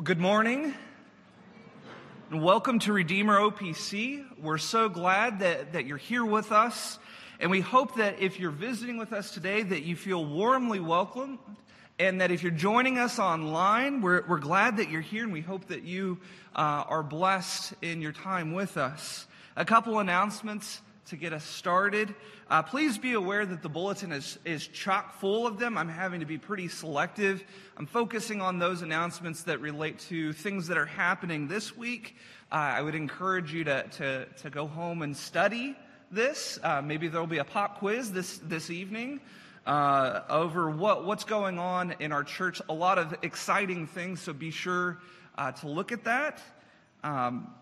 Well, good morning and welcome to Redeemer OPC. We're so glad that, that you're here with us. And we hope that if you're visiting with us today, that you feel warmly welcomed. And that if you're joining us online, we're, we're glad that you're here and we hope that you uh, are blessed in your time with us. A couple announcements to get us started. Uh, please be aware that the bulletin is, is chock full of them. I'm having to be pretty selective. I'm focusing on those announcements that relate to things that are happening this week. Uh, I would encourage you to, to, to go home and study this. Uh, maybe there'll be a pop quiz this, this evening. Uh, over what, what's going on in our church. A lot of exciting things, so be sure uh, to look at that. Um,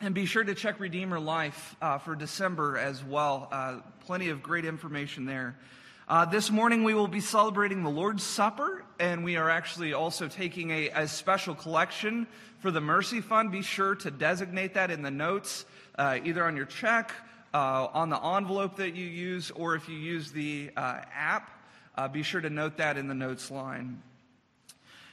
and be sure to check Redeemer Life uh, for December as well. Uh, plenty of great information there. Uh, this morning we will be celebrating the Lord's Supper, and we are actually also taking a, a special collection for the Mercy Fund. Be sure to designate that in the notes, uh, either on your check, uh, on the envelope that you use, or if you use the uh, app, be sure to note that in the notes line.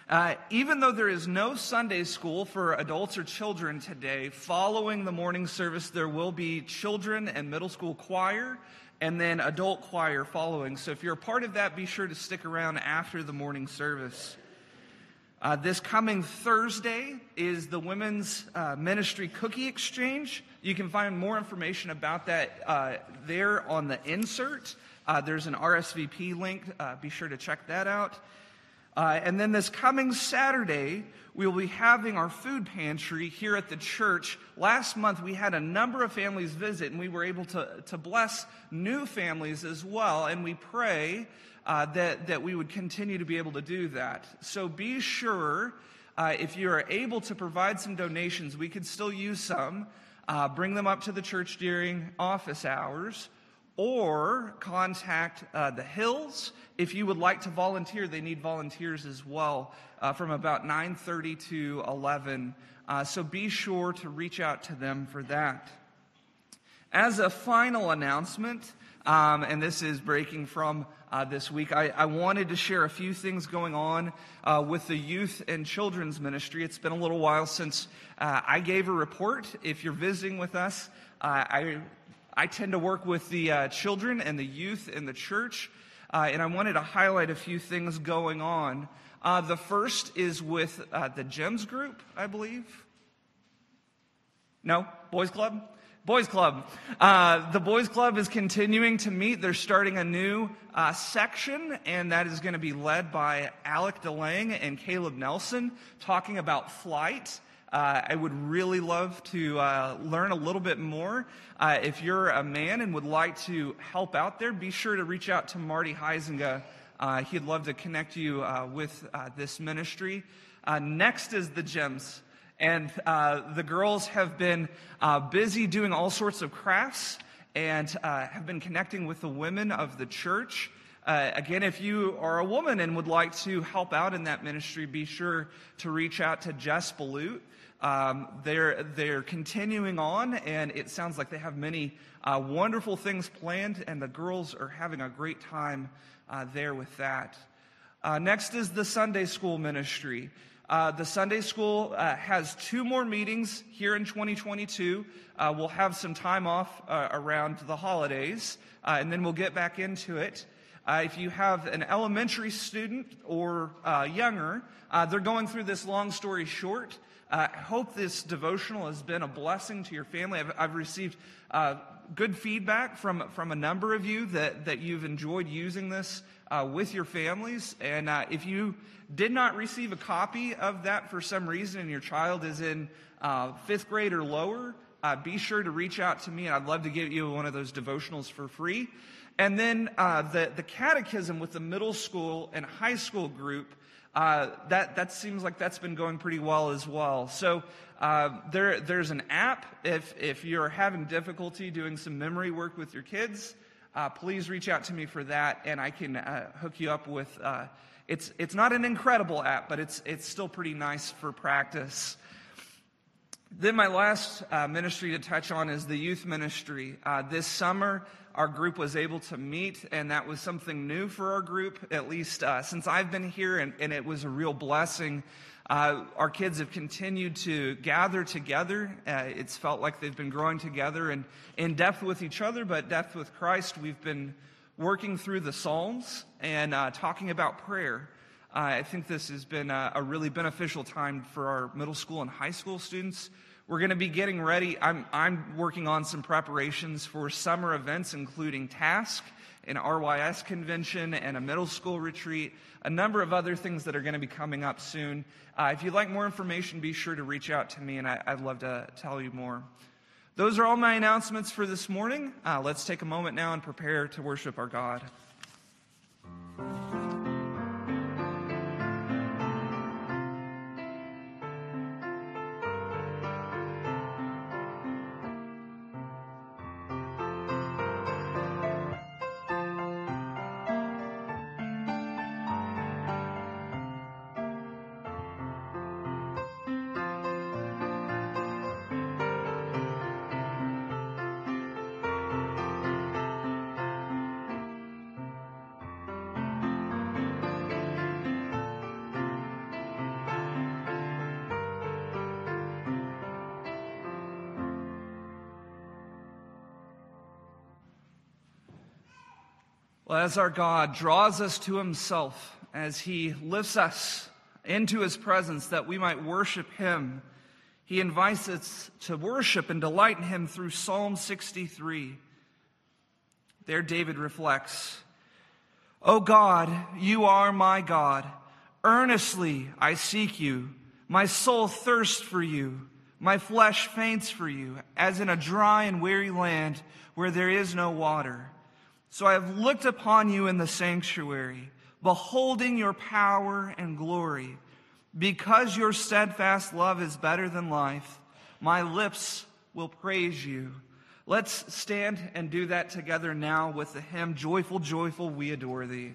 Uh, even though there is no Sunday school for adults or children today, following the morning service, there will be children and middle school choir and then adult choir following. So if you're a part of that, be sure to stick around after the morning service. Uh, this coming Thursday is the Women's uh, Ministry Cookie Exchange. You can find more information about that uh, there on the insert. Uh, there's an RSVP link. Uh, be sure to check that out. Uh, and then this coming Saturday, we will be having our food pantry here at the church. Last month, we had a number of families visit, and we were able to, to bless new families as well. And we pray uh, that, that we would continue to be able to do that. So be sure, uh, if you are able to provide some donations, we could still use some. Uh, bring them up to the church during office hours or contact uh, the Hills if you would like to volunteer. They need volunteers as well uh, from about 9:30 to 11. Uh, so be sure to reach out to them for that. As a final announcement, um, and this is breaking from uh, this week, I, I, wanted to share a few things going on uh, with the youth and children's ministry. It's been a little while since uh, I gave a report. If you're visiting with us, I I tend to work with the uh, children and the youth in the church, uh, and I wanted to highlight a few things going on. Uh, the first is with uh, the GEMS group, I believe. No? Boys Club? Boys Club. Uh, the Boys Club is continuing to meet. They're starting a new uh, section, and that is going to be led by Alec DeLang and Caleb Nelson, talking about flight. Uh, I would really love to uh, learn a little bit more. Uh, if you're a man and would like to help out there, be sure to reach out to Marty Heisinga. Uh, he'd love to connect you uh, with uh, this ministry. next is the gems. And the girls have been busy doing all sorts of crafts and have been connecting with the women of the church. Uh, again, if you are a woman and would like to help out in that ministry, be sure to reach out to Jess Balut. Um, they're, they're continuing on, and it sounds like they have many uh, wonderful things planned, and the girls are having a great time uh, there with that. Uh, next is the Sunday school ministry. Uh, the Sunday school uh, has two more meetings here in 2022. Uh, we'll have some time off around the holidays, and then we'll get back into it. if you have an elementary student or younger, they're going through this long story short. I hope this devotional has been a blessing to your family. I've, I've received uh, good feedback from, from a number of you that, that you've enjoyed using this uh, with your families. And uh, if you did not receive a copy of that for some reason and your child is in uh, fifth grade or lower, uh, be sure to reach out to me. and I'd love to give you one of those devotionals for free. And then the, the catechism with the middle school and high school group uh, that, that seems like that's been going pretty well as well. So uh, there, there's an app. If, if you're having difficulty doing some memory work with your kids, uh, please reach out to me for that, and I can uh, hook you up with. Uh, it's, it's not an incredible app, but it's, it's still pretty nice for practice. Then, my last uh, ministry to touch on is the youth ministry. This summer, our group was able to meet, and that was something new for our group, at least uh, since I've been here, and, and, it was a real blessing. Uh, our kids have continued to gather together. Uh, it's felt like they've been growing together and in depth with each other, but depth with Christ. We've been working through the Psalms and uh, talking about prayer. Uh, I think this has been a, a really beneficial time for our middle school and high school students. We're going to be getting ready. I'm, I'm working on some preparations for summer events, including TASC, an RYS convention, and a middle school retreat, a number of other things that are going to be coming up soon. Uh, if you'd like more information, be sure to reach out to me, and I, would love to tell you more. Those are all my announcements for this morning. Uh, let's take a moment now and prepare to worship our God. As our God draws us to himself, as he lifts us into his presence that we might worship him, he invites us to worship and delight in him through Psalm 63. There, David reflects, O God, you are my God. Earnestly I seek you. My soul thirsts for you. My flesh faints for you, as in a dry and weary land where there is no water. So I have looked upon you in the sanctuary, beholding your power and glory. Because your steadfast love is better than life, my lips will praise you. Let's stand and do that together now with the hymn, Joyful, Joyful, We Adore Thee.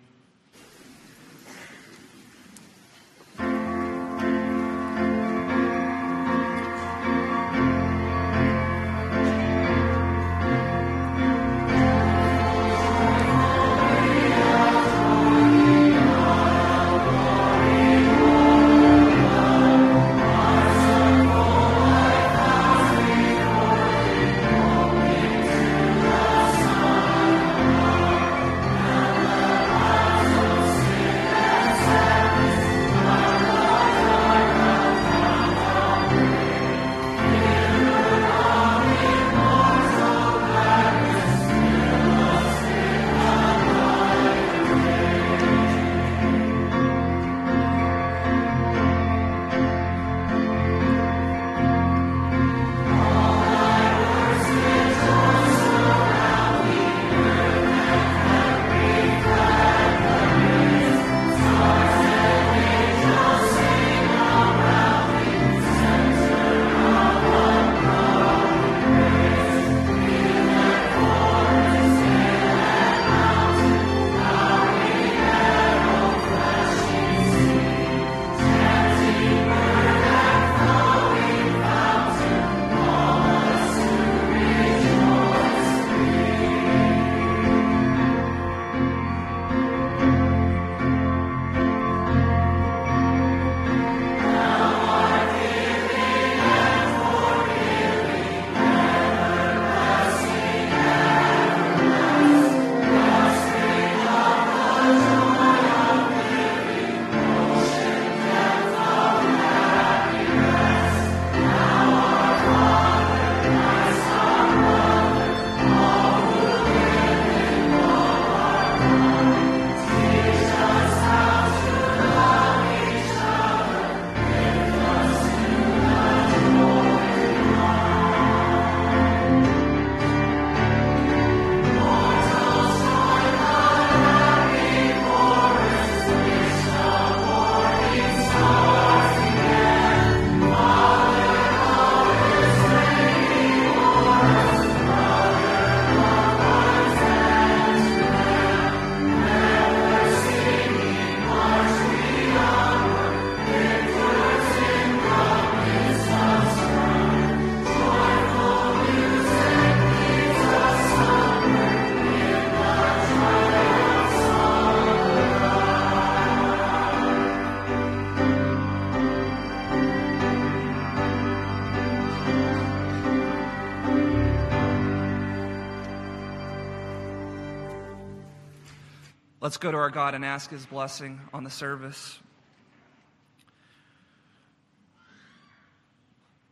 Let's go to our God and ask his blessing on the service.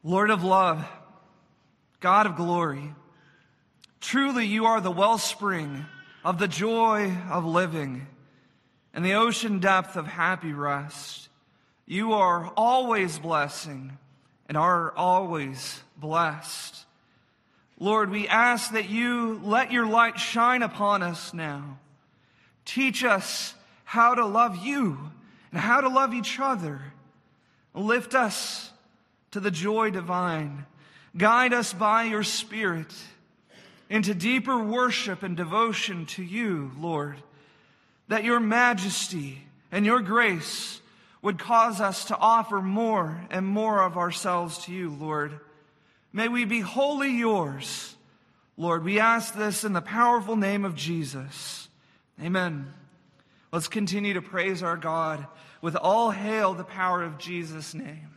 Lord of love, God of glory, truly you are the wellspring of the joy of living and the ocean depth of happy rest. You are always blessing and are always blessed. Lord, we ask that you let your light shine upon us now. Teach us how to love you and how to love each other. Lift us to the joy divine. Guide us by your Spirit into deeper worship and devotion to you, Lord, that your majesty and your grace would cause us to offer more and more of ourselves to you, Lord. May we be wholly yours. Lord, we ask this in the powerful name of Jesus. Amen. Let's continue to praise our God with all hail the power of Jesus' name.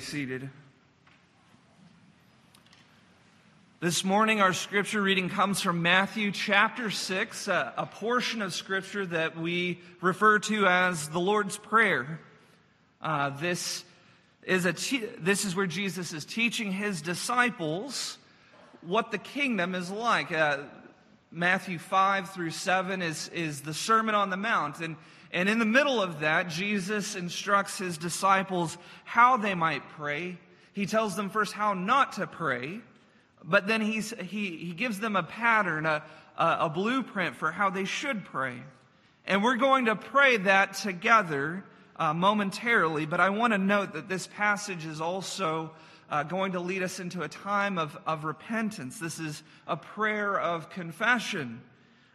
Seated. This morning, our scripture reading comes from Matthew chapter 6, a, a, portion of scripture that we refer to as the Lord's Prayer. Uh, this, is a te- this is where Jesus is teaching his disciples what the kingdom is like. Uh, Matthew 5 through 7 is, is the Sermon on the Mount. And and in the middle of that, Jesus instructs his disciples how they might pray. He tells them first how not to pray, but then he's, he, he gives them a pattern, a, a, a blueprint for how they should pray. And we're going to pray that together uh, momentarily, but I want to note that this passage is also uh, going to lead us into a time of, of repentance. This is a prayer of confession.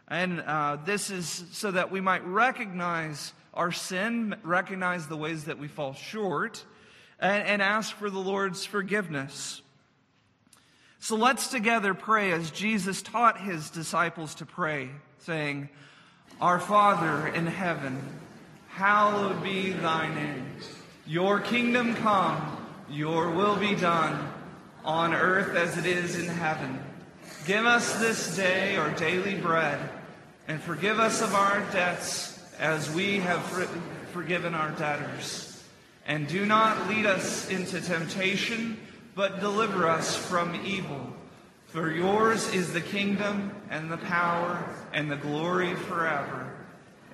And uh, this is so that we might recognize our sin, recognize the ways that we fall short, and, and ask for the Lord's forgiveness. So let's together pray as Jesus taught his disciples to pray, saying, Our Father in heaven, hallowed be thy name. Your kingdom come, your will be done, on earth as it is in heaven. Give us this day our daily bread, and forgive us of our debts as we have forgiven our debtors. And do not lead us into temptation but deliver us from evil. For yours is the kingdom and the power and the glory forever.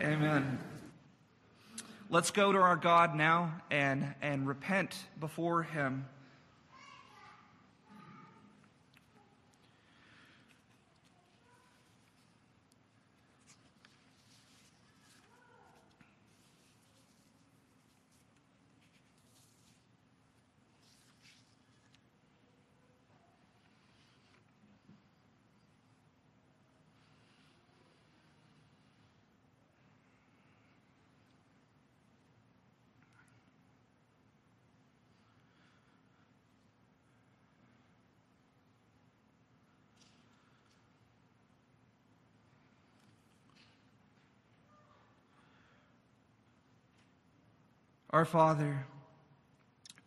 Amen. Let's go to our God now and, and repent before him. Our Father,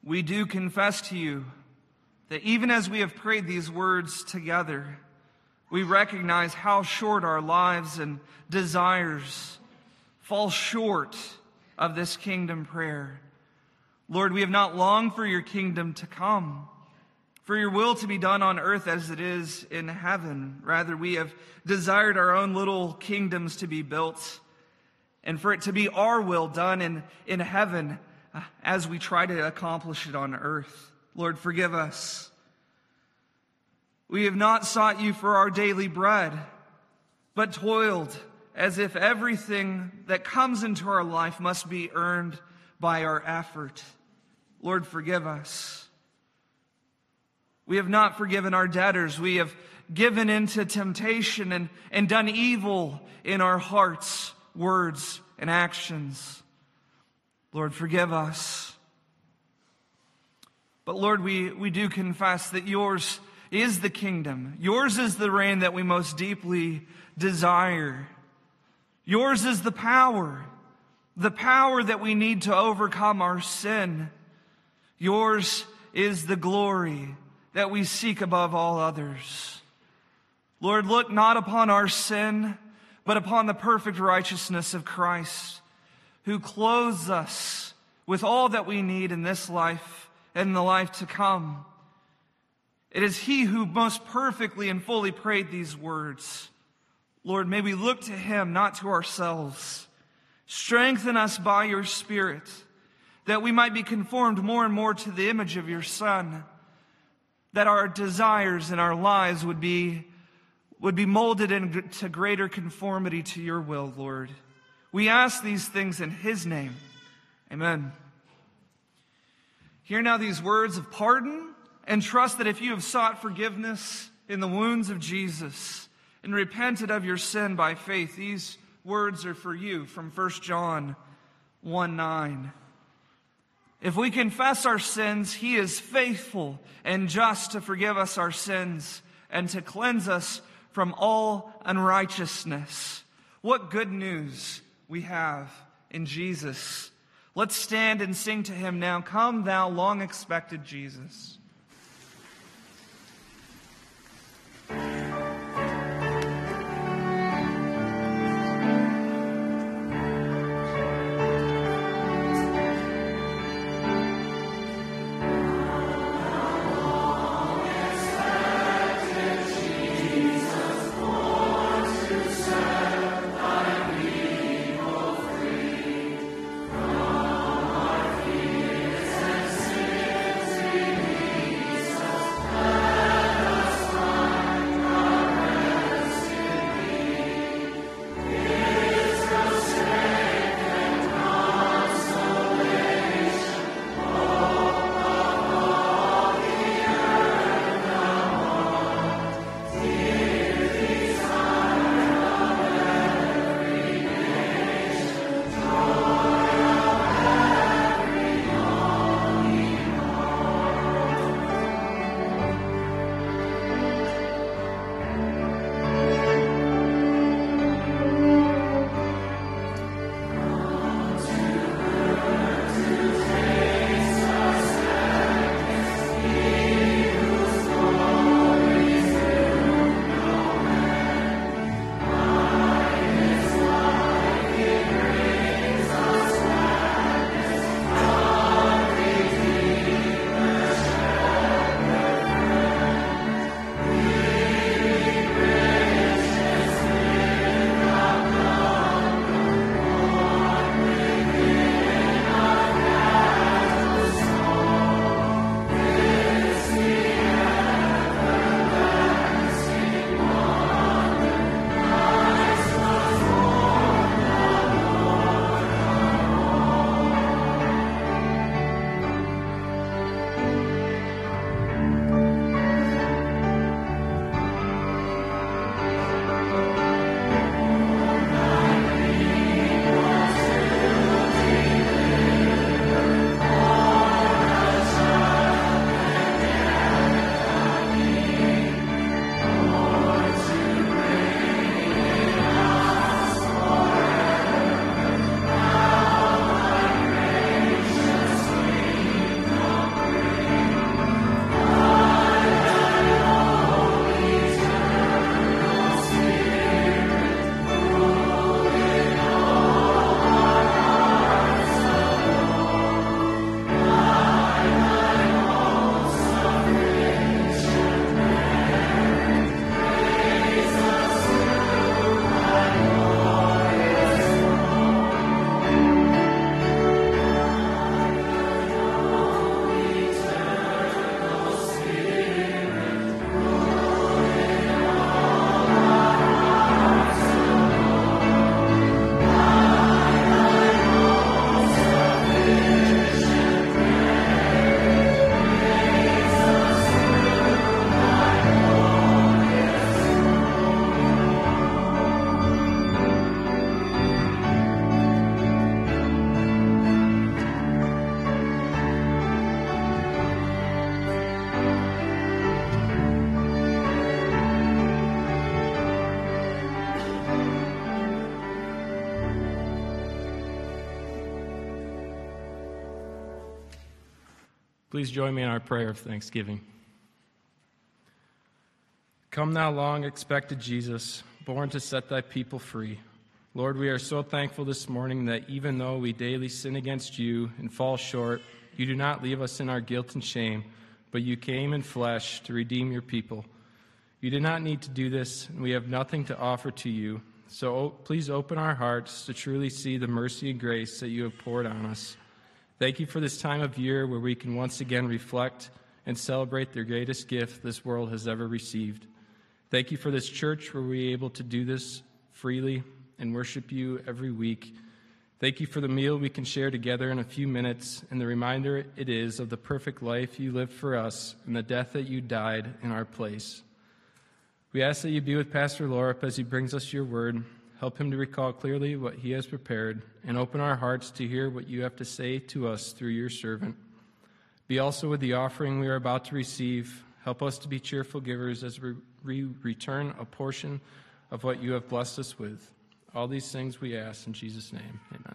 we do confess to you that even as we have prayed these words together, we recognize how short our lives and desires fall short of this kingdom prayer. Lord, we have not longed for your kingdom to come, for your will to be done on earth as it is in heaven. Rather, we have desired our own little kingdoms to be built and for it to be our will done in, in heaven uh, as we try to accomplish it on earth. Lord, forgive us. We have not sought you for our daily bread, but toiled as if everything that comes into our life must be earned by our effort. Lord, forgive us. We have not forgiven our debtors. We have given into temptation and, and done evil in our hearts words, and actions. Lord, forgive us. But Lord, we, we do confess that yours is the kingdom. Yours is the reign that we most deeply desire. Yours is the power, the power that we need to overcome our sin. Yours is the glory that we seek above all others. Lord, look not upon our sin, but upon the perfect righteousness of Christ, who clothes us with all that we need in this life and in the life to come. It is He who most perfectly and fully prayed these words. Lord, may we look to Him, not to ourselves. Strengthen us by your Spirit, that we might be conformed more and more to the image of your Son, that our desires and our lives would be would be molded into greater conformity to your will, Lord. We ask these things in his name. Amen. Hear now these words of pardon and trust that if you have sought forgiveness in the wounds of Jesus and repented of your sin by faith, these words are for you from 1 John 1 9. If we confess our sins, he is faithful and just to forgive us our sins and to cleanse us from all unrighteousness. What good news we have in Jesus. Let's stand and sing to him now. Come, thou long expected Jesus. Please join me in our prayer of thanksgiving. Come thou long expected Jesus, born to set thy people free. Lord, we are so thankful this morning that even though we daily sin against you and fall short, you do not leave us in our guilt and shame, but you came in flesh to redeem your people. You did not need to do this, and we have nothing to offer to you. So please open our hearts to truly see the mercy and grace that you have poured on us. Thank you for this time of year where we can once again reflect and celebrate the greatest gift this world has ever received. Thank you for this church where we are able to do this freely and worship you every week. Thank you for the meal we can share together in a few minutes and the reminder it is of the perfect life you lived for us and the death that you died in our place. We ask that you be with Pastor Lorup as he brings us your word. Help him to recall clearly what he has prepared and open our hearts to hear what you have to say to us through your servant. Be also with the offering we are about to receive. Help us to be cheerful givers as we return a portion of what you have blessed us with. All these things we ask in Jesus' name. Amen.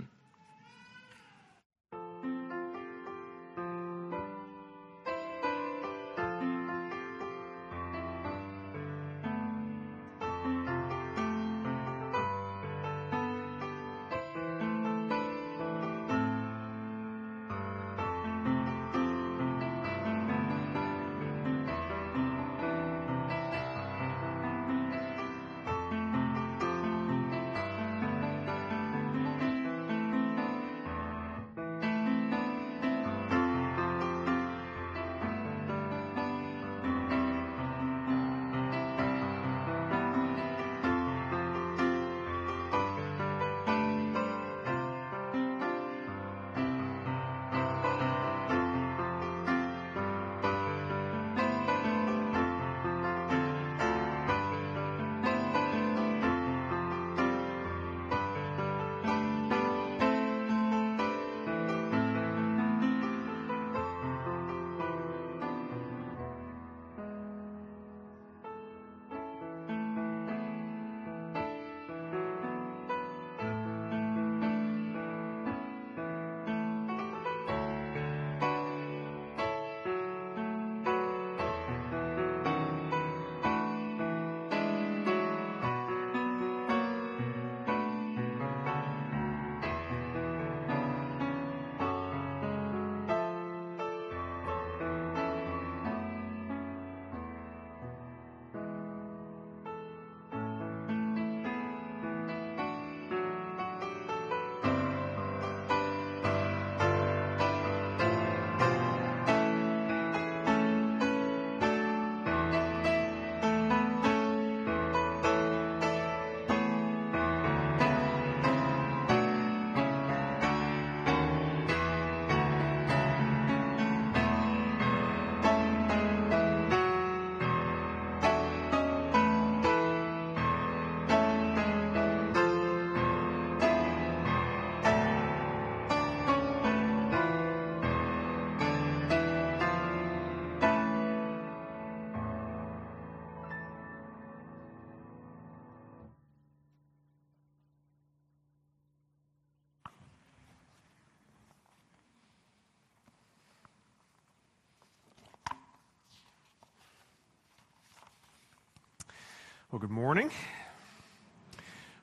Well, good morning.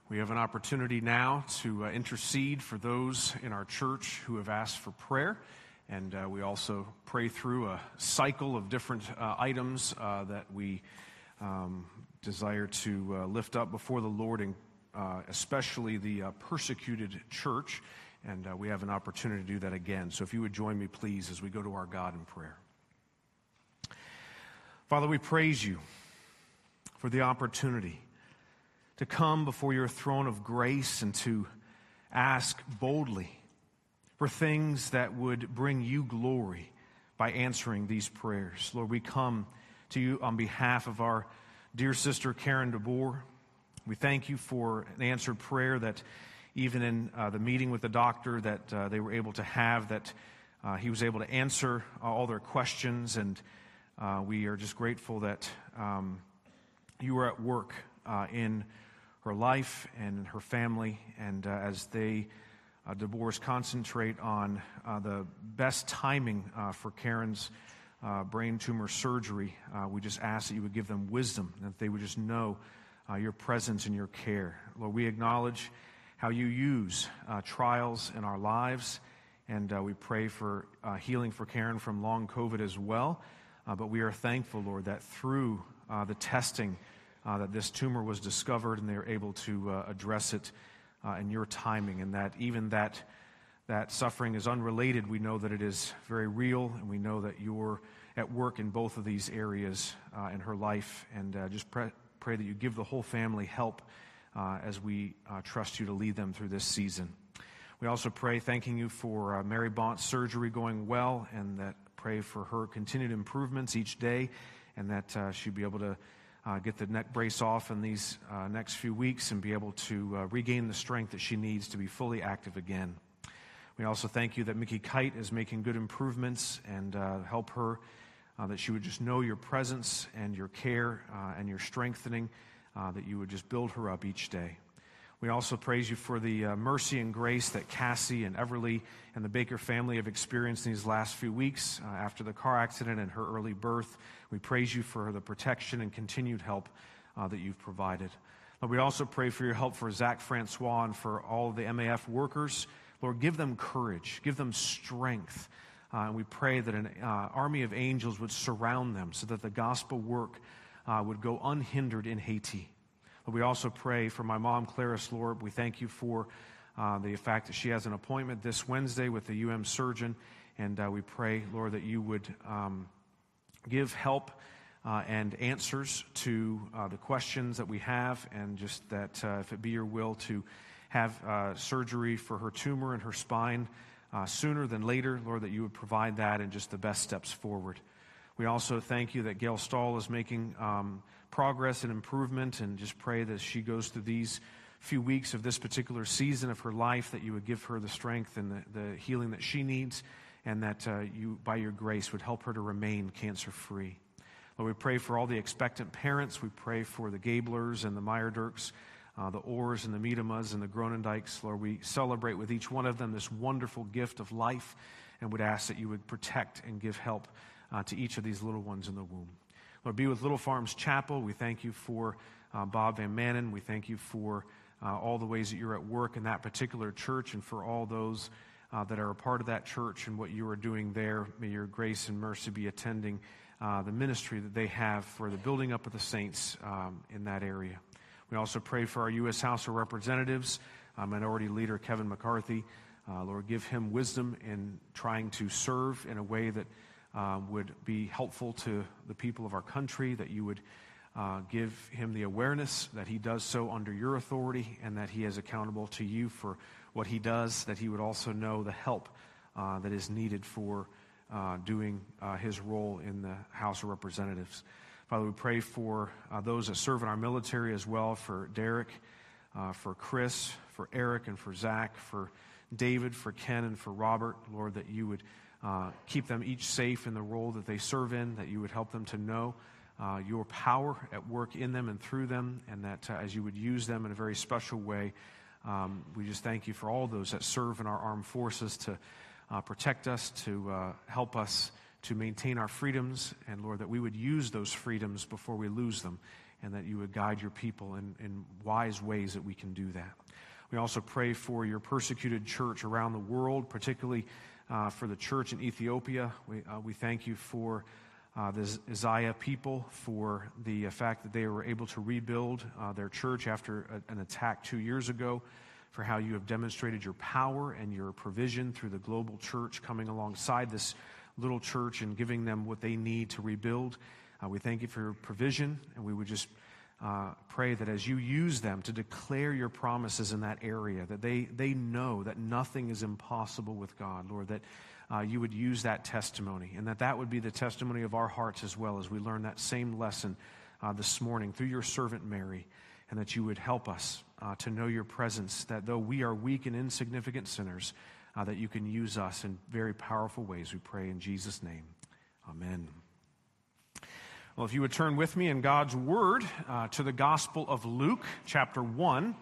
We have an opportunity now to uh, intercede for those in our church who have asked for prayer. And uh, we also pray through a cycle of different uh, items uh, that we um, desire to uh, lift up before the Lord, and uh, especially the persecuted church. And we have an opportunity to do that again. So if you would join me, please, as we go to our God in prayer. Father, we praise you for the opportunity to come before your throne of grace and to ask boldly for things that would bring you glory by answering these prayers. Lord, we come to you on behalf of our dear sister Karen DeBoer. We thank you for an answered prayer that even in uh, the meeting with the doctor that uh, they were able to have, that uh, he was able to answer all their questions. And uh, we are just grateful that um, you were at work uh, in her life and her family, and uh, as they uh, DeBoers concentrate on uh, the best timing uh, for Karen's uh, brain tumor surgery. We just ask that you would give them wisdom, that they would just know your presence and your care. Lord, we acknowledge how you use trials in our lives, and we pray for healing for Karen from long COVID as well. but we are thankful, Lord, that through the testing, that this tumor was discovered and they were able to address it uh, in your timing, and that even that, that suffering is unrelated. We know that it is very real, and we know that you're at work in both of these areas uh, in her life. And uh, just pray, pray, that you give the whole family help uh, as we uh, trust you to lead them through this season. We also pray, thanking you for uh, Mary Bont's surgery going well, and that pray for her continued improvements each day, and that she'd be able to uh, get the neck brace off in these uh, next few weeks and be able to uh, regain the strength that she needs to be fully active again. We also thank you that Mickey Kite is making good improvements and uh, help her, uh, that she would just know your presence and your care uh, and your strengthening, that you would just build her up each day. We also praise you for the uh, mercy and grace that Cassie and Everly and the Baker family have experienced in these last few weeks uh, after the car accident and her early birth. We praise you for the protection and continued help uh, that you've provided. Lord, we also pray for your help for Zach Francois and for all the MAF workers. Lord, give them courage, give them strength. Uh, and we pray that an uh, army of angels would surround them so that the gospel work uh, would go unhindered in Haiti. But we also pray for my mom, Clarice, Lord. We thank you for uh, the fact that she has an appointment this Wednesday with the UM surgeon. And uh, we pray, Lord, that you would um, give help uh, and answers to uh, the questions that we have, and just that uh, if it be your will to have uh, surgery for her tumor and her spine sooner than later, Lord, that you would provide that and just the best steps forward. We also thank you that Gail Stahl is making. Um, progress and improvement, and just pray that she goes through these few weeks of this particular season of her life, that you would give her the strength and the, the healing that she needs, and that uh, you, by your grace, would help her to remain cancer free. Lord, we pray for all the expectant parents. We pray for the Gablers and the Meyerdirks, uh, the Orrs and the Miedemas and the Gronendikes. Lord, we celebrate with each one of them this wonderful gift of life and would ask that you would protect and give help uh, to each of these little ones in the womb. Lord, be with Little Farms Chapel. We thank you for uh, Bob Van Manen. We thank you for uh, all the ways that you're at work in that particular church and for all those uh, that are a part of that church and what you are doing there. May your grace and mercy be attending uh, the ministry that they have for the building up of the saints um, in that area. We also pray for our U.S. House of Representatives, uh, Minority Leader Kevin McCarthy. Uh, Lord, give him wisdom in trying to serve in a way that uh, would be helpful to the people of our country, that you would uh, give him the awareness that he does so under your authority and that he is accountable to you for what he does, that he would also know the help uh, that is needed for uh, doing uh, his role in the House of Representatives. Father, we pray for uh, those that serve in our military as well, for Derek, for Chris, for Eric, and for Zach, for David, for Ken, and for Robert. Lord, that you would uh, keep them each safe in the role that they serve in, that you would help them to know uh, your power at work in them and through them, and that uh, as you would use them in a very special way, um, we just thank you for all those that serve in our armed forces to uh, protect us, to uh, help us to maintain our freedoms, and Lord, that we would use those freedoms before we lose them, and that you would guide your people in, in wise ways that we can do that. We also pray for your persecuted church around the world, particularly uh, for the church in Ethiopia. We, uh, we thank you for uh, the Isaiah people, for the uh, fact that they were able to rebuild uh, their church after a, an attack two years ago, for how you have demonstrated your power and your provision through the global church coming alongside this little church and giving them what they need to rebuild. Uh, we thank you for your provision, and we would just uh, pray that as you use them to declare your promises in that area, that they, they know that nothing is impossible with God, Lord, that uh, you would use that testimony, and that that would be the testimony of our hearts as well as we learn that same lesson uh, this morning through your servant Mary, and that you would help us uh, to know your presence, that though we are weak and insignificant sinners, uh, that you can use us in very powerful ways. We pray in Jesus' name. Amen. Well, if you would turn with me in God's Word uh, to the Gospel of Luke, chapter 1.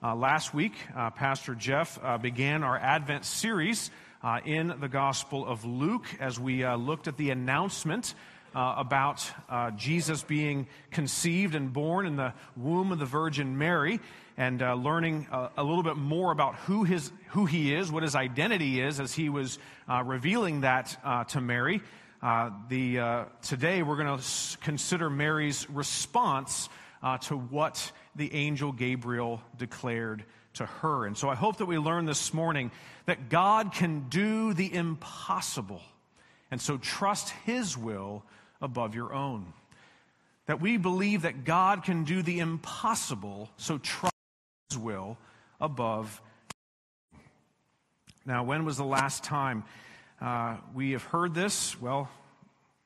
Uh, last week, uh, Pastor Jeff uh, began our Advent series uh, in the Gospel of Luke as we uh, looked at the announcement about Jesus being conceived and born in the womb of the Virgin Mary and learning a little bit more about who, his, who he is, what his identity is, as he was revealing that to Mary. Uh, the, uh, today, we're going to consider Mary's response uh, to what the angel Gabriel declared to her. And so I hope that we learn this morning that God can do the impossible. And so trust His will above your own. That we believe that God can do the impossible, so trust His will above. Now, when was the last time uh, we have heard this? Well,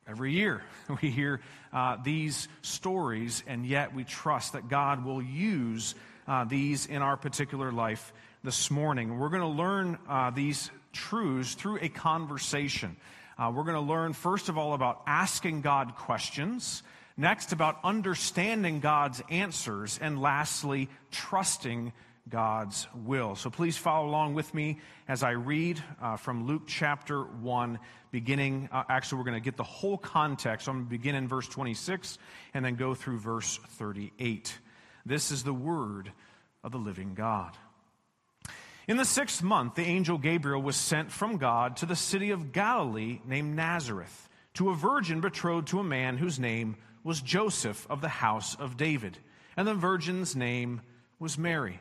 Every year we hear uh, these stories, and yet we trust that God will use uh, these in our particular life this morning. We're going to learn uh, these truths through a conversation. Uh, we're going to learn, first of all, about asking God questions, next, about understanding God's answers, and lastly, trusting God's will. So please follow along with me as I read uh, from Luke chapter 1, beginning. Uh, actually, we're going to get the whole context. So I'm going to begin in verse 26 and then go through verse 38. This is the word of the living God. In the sixth month, the angel Gabriel was sent from God to the city of Galilee named Nazareth to a virgin betrothed to a man whose name was Joseph of the house of David. And the virgin's name was Mary.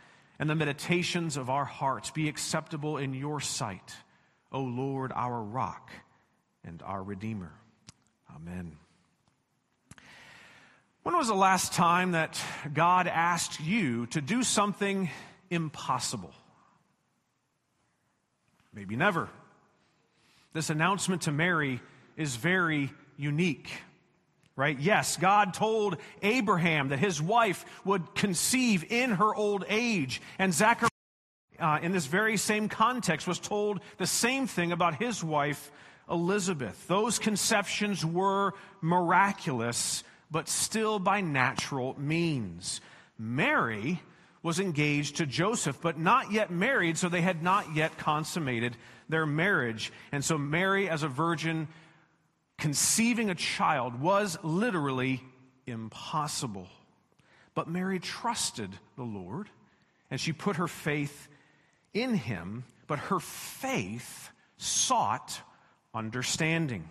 and the meditations of our hearts be acceptable in your sight, O Lord, our rock and our Redeemer. Amen. When was the last time that God asked you to do something impossible? Maybe never. This announcement to Mary is very unique right? Yes, God told Abraham that his wife would conceive in her old age. And Zachariah, uh, in this very same context, was told the same thing about his wife, Elizabeth. Those conceptions were miraculous, but still by natural means. Mary was engaged to Joseph, but not yet married, so they had not yet consummated their marriage. And so Mary, as a virgin, conceiving a child was literally impossible. But Mary trusted the Lord and she put her faith in him, but her faith sought understanding.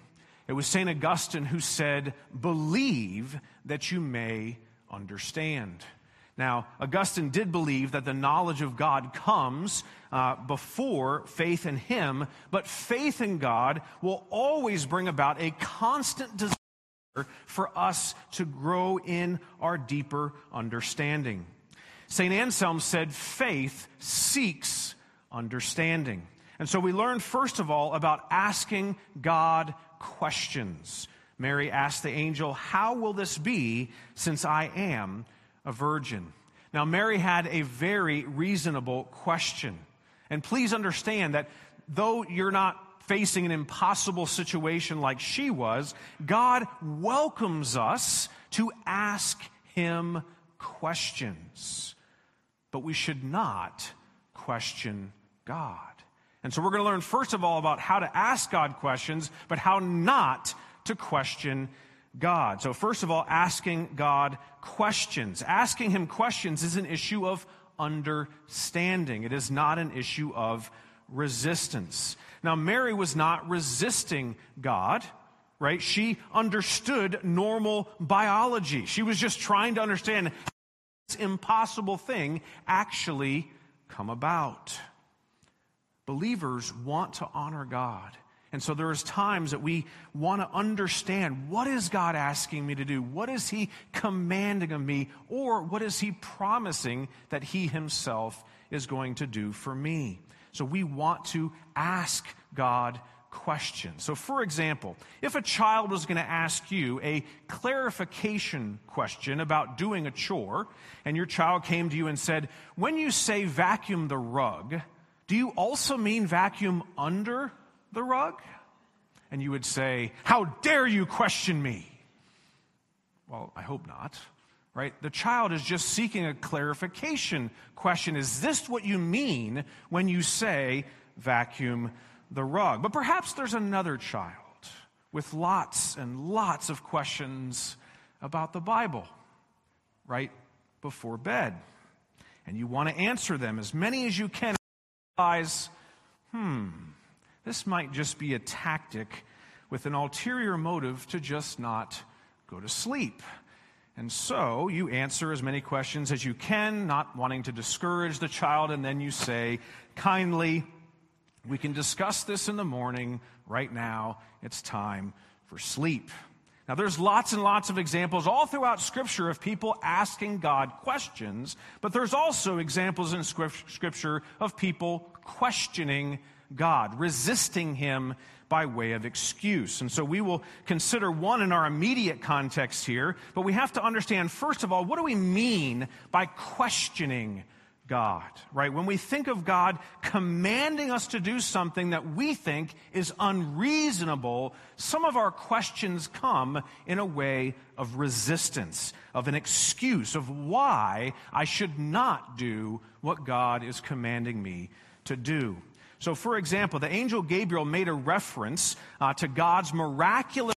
It was St. Augustine who said, Believe that you may understand. Now, Augustine did believe that the knowledge of God comes uh, before faith in Him, but faith in God will always bring about a constant desire for us to grow in our deeper understanding. St. Anselm said, faith seeks understanding. And so we learn, first of all, about asking God questions. Mary asked the angel, How will this be since I am a virgin. Now, Mary had a very reasonable question. And please understand that though you're not facing an impossible situation like she was, God welcomes us to ask Him questions. But we should not question God. And so we're going to learn, first of all, about how to ask God questions, but how not to question God. So, first of all, asking God questions. Asking Him questions is an issue of understanding, it is not an issue of resistance. Now, Mary was not resisting God, right? She understood normal biology. She was just trying to understand this impossible thing actually come about. Believers want to honor God. And so there's times that we want to understand what is God asking me to do? What is he commanding of me? Or what is he promising that he himself is going to do for me? So we want to ask God questions. So, for example, if a child was going to ask you a clarification question about doing a chore, and your child came to you and said, When you say vacuum the rug, do you also mean vacuum under the rug? And you would say, How dare you question me? Well, I hope not right? The child is just seeking a clarification question. Is this what you mean when you say vacuum the rug? But perhaps there's another child with lots and lots of questions about the Bible right before bed. And you want to answer them as many as you can. Realize, hmm, this might just be a tactic with an ulterior motive to just not go to sleep. And so you answer as many questions as you can, not wanting to discourage the child, and then you say, kindly, we can discuss this in the morning. Right now, it's time for sleep. Now, there's lots and lots of examples all throughout Scripture of people asking God questions, but there's also examples in Scripture of people questioning God, resisting Him by way of excuse. And so we will consider one in our immediate context here, but we have to understand, first of all, what do we mean by questioning God, right? When we think of God commanding us to do something that we think is unreasonable, some of our questions come in a way of resistance, of an excuse of why I should not do what God is commanding me to do. So, for example, the angel Gabriel made a reference uh, to God's miraculous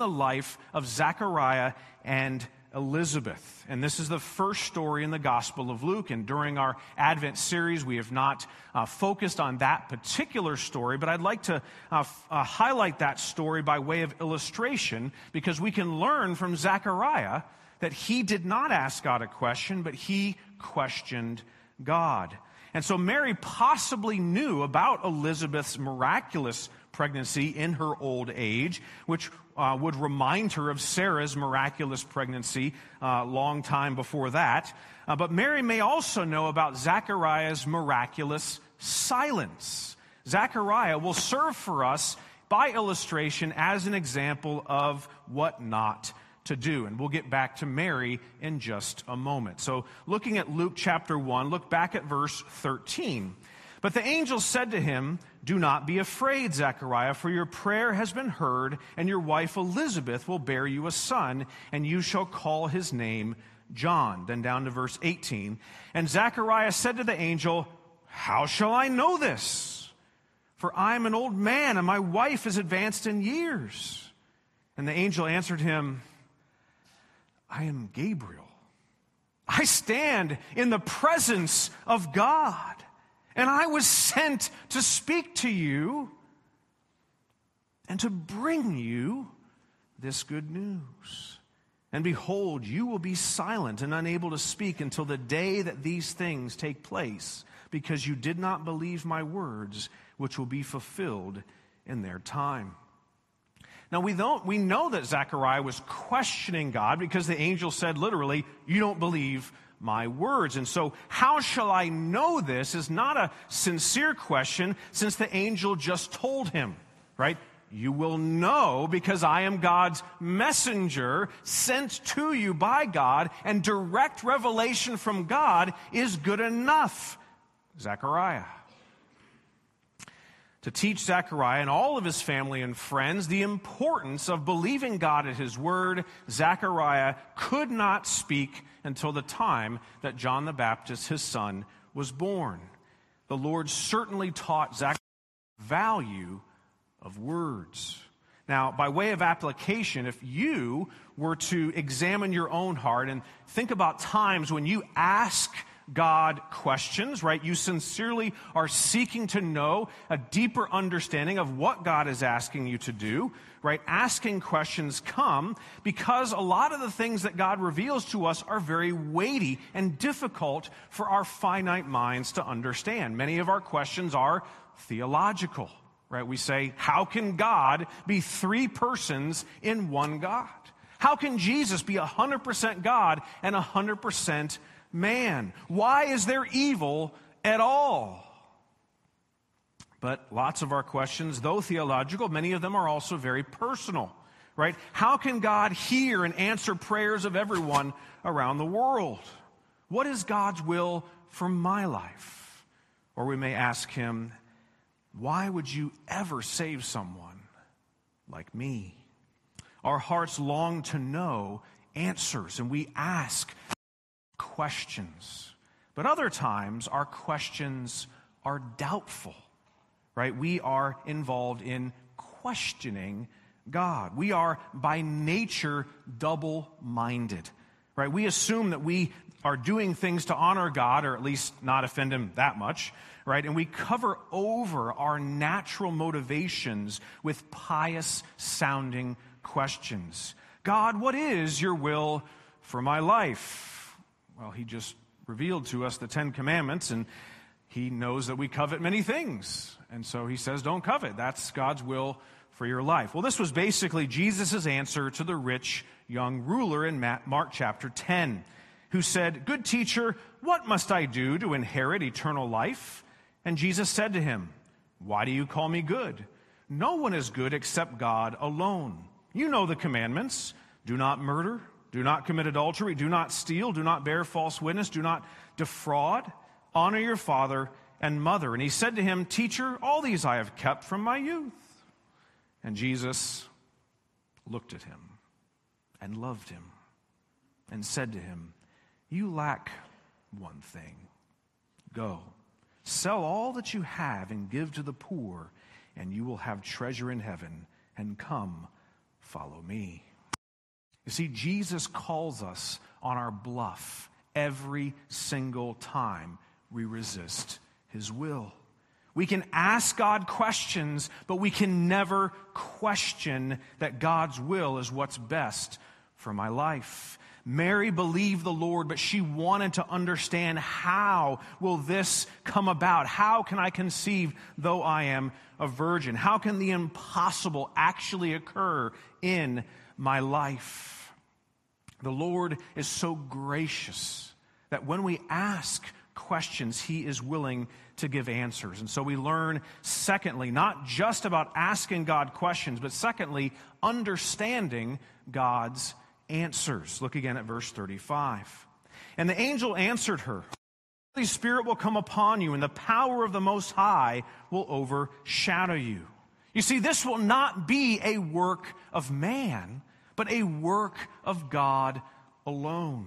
the life of Zechariah and Elizabeth. And this is the first story in the Gospel of Luke. And during our Advent series, we have not uh, focused on that particular story, but I'd like to uh, f- uh, highlight that story by way of illustration because we can learn from Zechariah that he did not ask God a question, but he questioned God. And so Mary possibly knew about Elizabeth's miraculous pregnancy in her old age, which uh, would remind her of Sarah's miraculous pregnancy a uh, long time before that. Uh, but Mary may also know about Zachariah's miraculous silence. Zachariah will serve for us by illustration as an example of what not to do. And we'll get back to Mary in just a moment. So, looking at Luke chapter 1, look back at verse 13. But the angel said to him, Do not be afraid, Zechariah, for your prayer has been heard, and your wife Elizabeth will bear you a son, and you shall call his name John. Then down to verse 18. And Zechariah said to the angel, How shall I know this? For I am an old man, and my wife is advanced in years. And the angel answered him, I am Gabriel. I stand in the presence of God, and I was sent to speak to you and to bring you this good news. And behold, you will be silent and unable to speak until the day that these things take place, because you did not believe my words, which will be fulfilled in their time. Now we don't, we know that Zechariah was questioning God because the angel said literally, you don't believe my words. And so, how shall I know this is not a sincere question since the angel just told him, right? You will know because I am God's messenger sent to you by God, and direct revelation from God is good enough. Zechariah. To teach Zechariah and all of his family and friends the importance of believing God at his word, Zechariah could not speak until the time that John the Baptist, his son, was born. The Lord certainly taught Zechariah value of words. Now, by way of application, if you were to examine your own heart and think about times when you ask God questions, right? You sincerely are seeking to know a deeper understanding of what God is asking you to do, right? Asking questions come because a lot of the things that God reveals to us are very weighty and difficult for our finite minds to understand. Many of our questions are theological, right? We say, how can God be three persons in one God? How can Jesus be 100% God and 100% man? Why is there evil at all? But lots of our questions, though theological, many of them are also very personal, right? How can God hear and answer prayers of everyone around the world? What is God's will for my life? Or we may ask Him, why would you ever save someone like me? Our hearts long to know answers, and we ask questions. But other times, our questions are doubtful, right? We are involved in questioning God. We are by nature double minded, right? We assume that we are doing things to honor God, or at least not offend Him that much, right? And we cover over our natural motivations with pious sounding questions. God, what is your will for my life? Well, he just revealed to us the Ten Commandments, and he knows that we covet many things. And so he says, don't covet. That's God's will for your life. Well, this was basically Jesus' answer to the rich young ruler in Mark chapter 10, who said, Good teacher, what must I do to inherit eternal life? And Jesus said to him, Why do you call me good? No one is good except God alone. You know the commandments do not murder. Do not commit adultery. Do not steal. Do not bear false witness. Do not defraud. Honor your father and mother. And he said to him, Teacher, all these I have kept from my youth. And Jesus looked at him and loved him and said to him, You lack one thing. Go, sell all that you have and give to the poor, and you will have treasure in heaven. And come, follow me. You see, Jesus calls us on our bluff every single time we resist his will. We can ask God questions, but we can never question that God's will is what's best for my life. Mary believed the Lord, but she wanted to understand how will this come about? How can I conceive though I am a virgin? How can the impossible actually occur in my life. The Lord is so gracious that when we ask questions, He is willing to give answers. And so we learn, secondly, not just about asking God questions, but secondly, understanding God's answers. Look again at verse 35. And the angel answered her. The Spirit will come upon you, and the power of the Most High will overshadow you. You see, this will not be a work of man, but a work of God alone.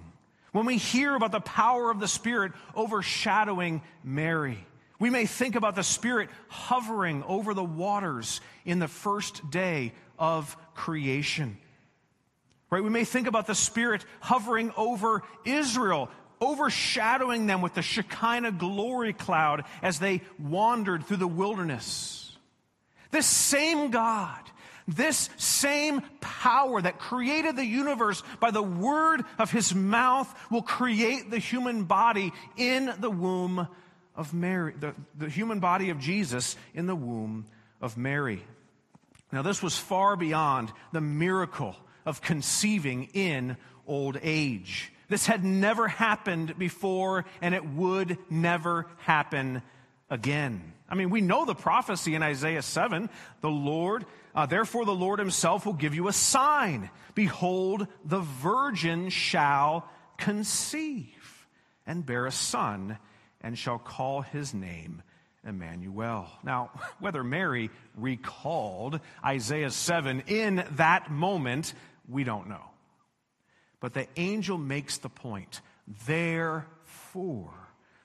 When we hear about the power of the Spirit overshadowing Mary, we may think about the Spirit hovering over the waters in the first day of creation. Right? We may think about the Spirit hovering over Israel, overshadowing them with the Shekinah glory cloud as they wandered through the wilderness. This same God this same power that created the universe by the word of his mouth will create the human body in the womb of Mary, the, the human body of Jesus in the womb of Mary. Now, this was far beyond the miracle of conceiving in old age. This had never happened before, and it would never happen again. I mean, we know the prophecy in Isaiah 7 the Lord uh, therefore, the Lord himself will give you a sign. Behold, the virgin shall conceive and bear a son and shall call his name Emmanuel. Now, whether Mary recalled Isaiah 7 in that moment, we don't know. But the angel makes the point. Therefore,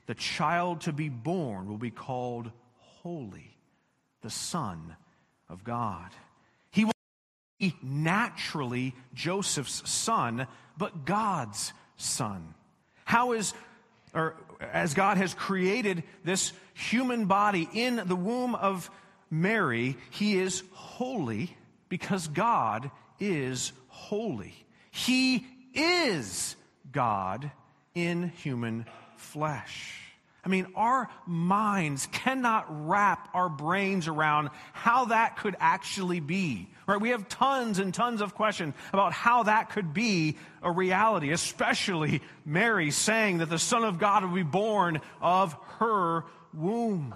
the child to be born will be called Holy, the Son of God. He will be naturally Joseph's son, but God's son. How is, or as God has created this human body in the womb of Mary, he is holy because God is holy. He is God in human flesh. I mean, our minds cannot wrap our brains around how that could actually be. Right? We have tons and tons of questions about how that could be a reality, especially Mary saying that the Son of God would be born of her womb.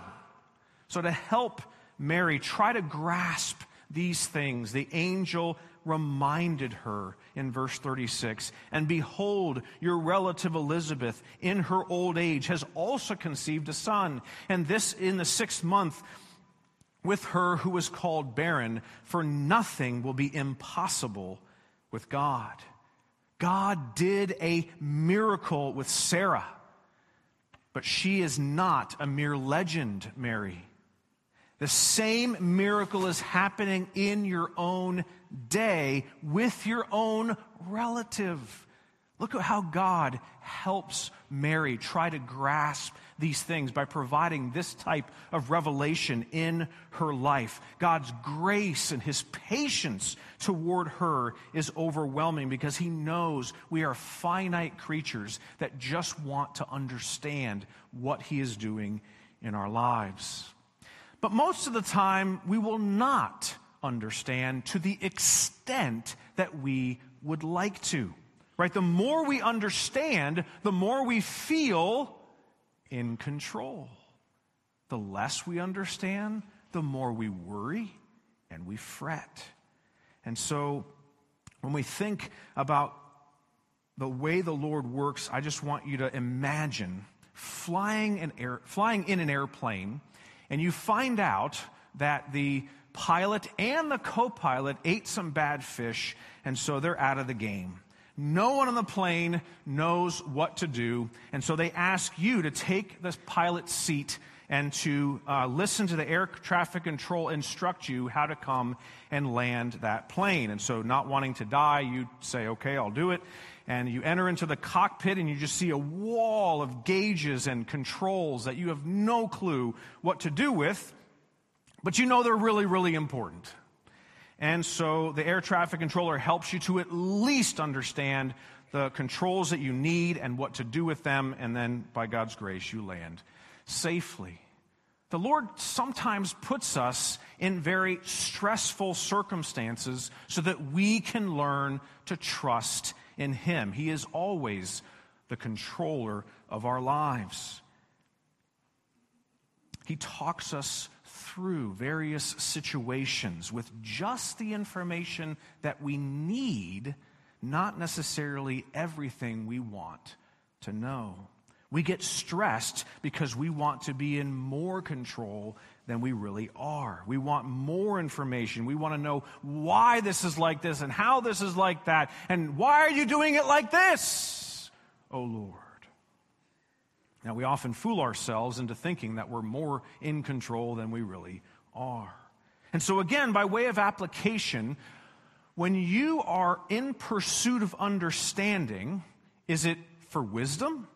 So, to help Mary try to grasp these things, the angel reminded her in verse 36 And behold, your relative Elizabeth, in her old age, has also conceived a son, and this in the sixth month with her who was called barren, for nothing will be impossible with God. God did a miracle with Sarah, but she is not a mere legend, Mary. The same miracle is happening in your own day with your own relative. Look at how God helps Mary try to grasp these things by providing this type of revelation in her life. God's grace and his patience toward her is overwhelming because he knows we are finite creatures that just want to understand what he is doing in our lives. But most of the time, we will not understand to the extent that we would like to. Right? The more we understand, the more we feel in control. The less we understand, the more we worry and we fret. And so, when we think about the way the Lord works, I just want you to imagine flying, an air, flying in an airplane, and you find out that the pilot and the co pilot ate some bad fish, and so they're out of the game. No one on the plane knows what to do, and so they ask you to take the pilot's seat and to uh, listen to the air traffic control instruct you how to come and land that plane. And so, not wanting to die, you say, Okay, I'll do it. And you enter into the cockpit and you just see a wall of gauges and controls that you have no clue what to do with. But you know they're really, really important. And so the air traffic controller helps you to at least understand the controls that you need and what to do with them, and then by God's grace, you land safely. The Lord sometimes puts us in very stressful circumstances so that we can learn to trust in Him. He is always the controller of our lives. He talks us through various situations with just the information that we need, not necessarily everything we want to know. We get stressed because we want to be in more control than we really are. We want more information. We want to know why this is like this and how this is like that and why are you doing it like this? Oh Lord. Now, we often fool ourselves into thinking that we're more in control than we really are. And so, again, by way of application, when you are in pursuit of understanding, is it for wisdom?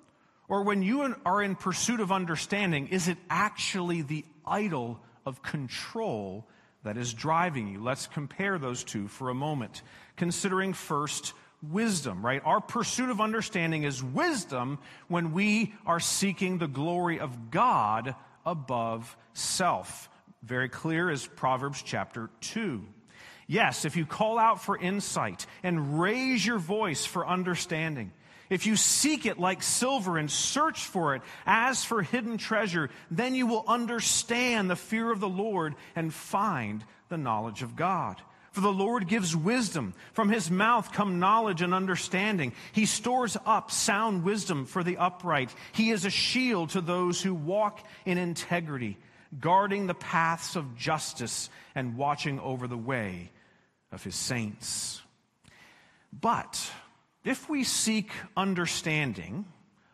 Or when you are in pursuit of understanding, is it actually the idol of control that is driving you? Let's compare those two for a moment. Considering first wisdom, right? Our pursuit of understanding is wisdom when we are seeking the glory of God above self. Very clear is Proverbs chapter 2. Yes, if you call out for insight and raise your voice for understanding, if you seek it like silver and search for it as for hidden treasure, then you will understand the fear of the Lord and find the knowledge of God. For the Lord gives wisdom. From his mouth come knowledge and understanding. He stores up sound wisdom for the upright. He is a shield to those who walk in integrity. guarding the paths of justice and watching over the way of his saints. But if we seek understanding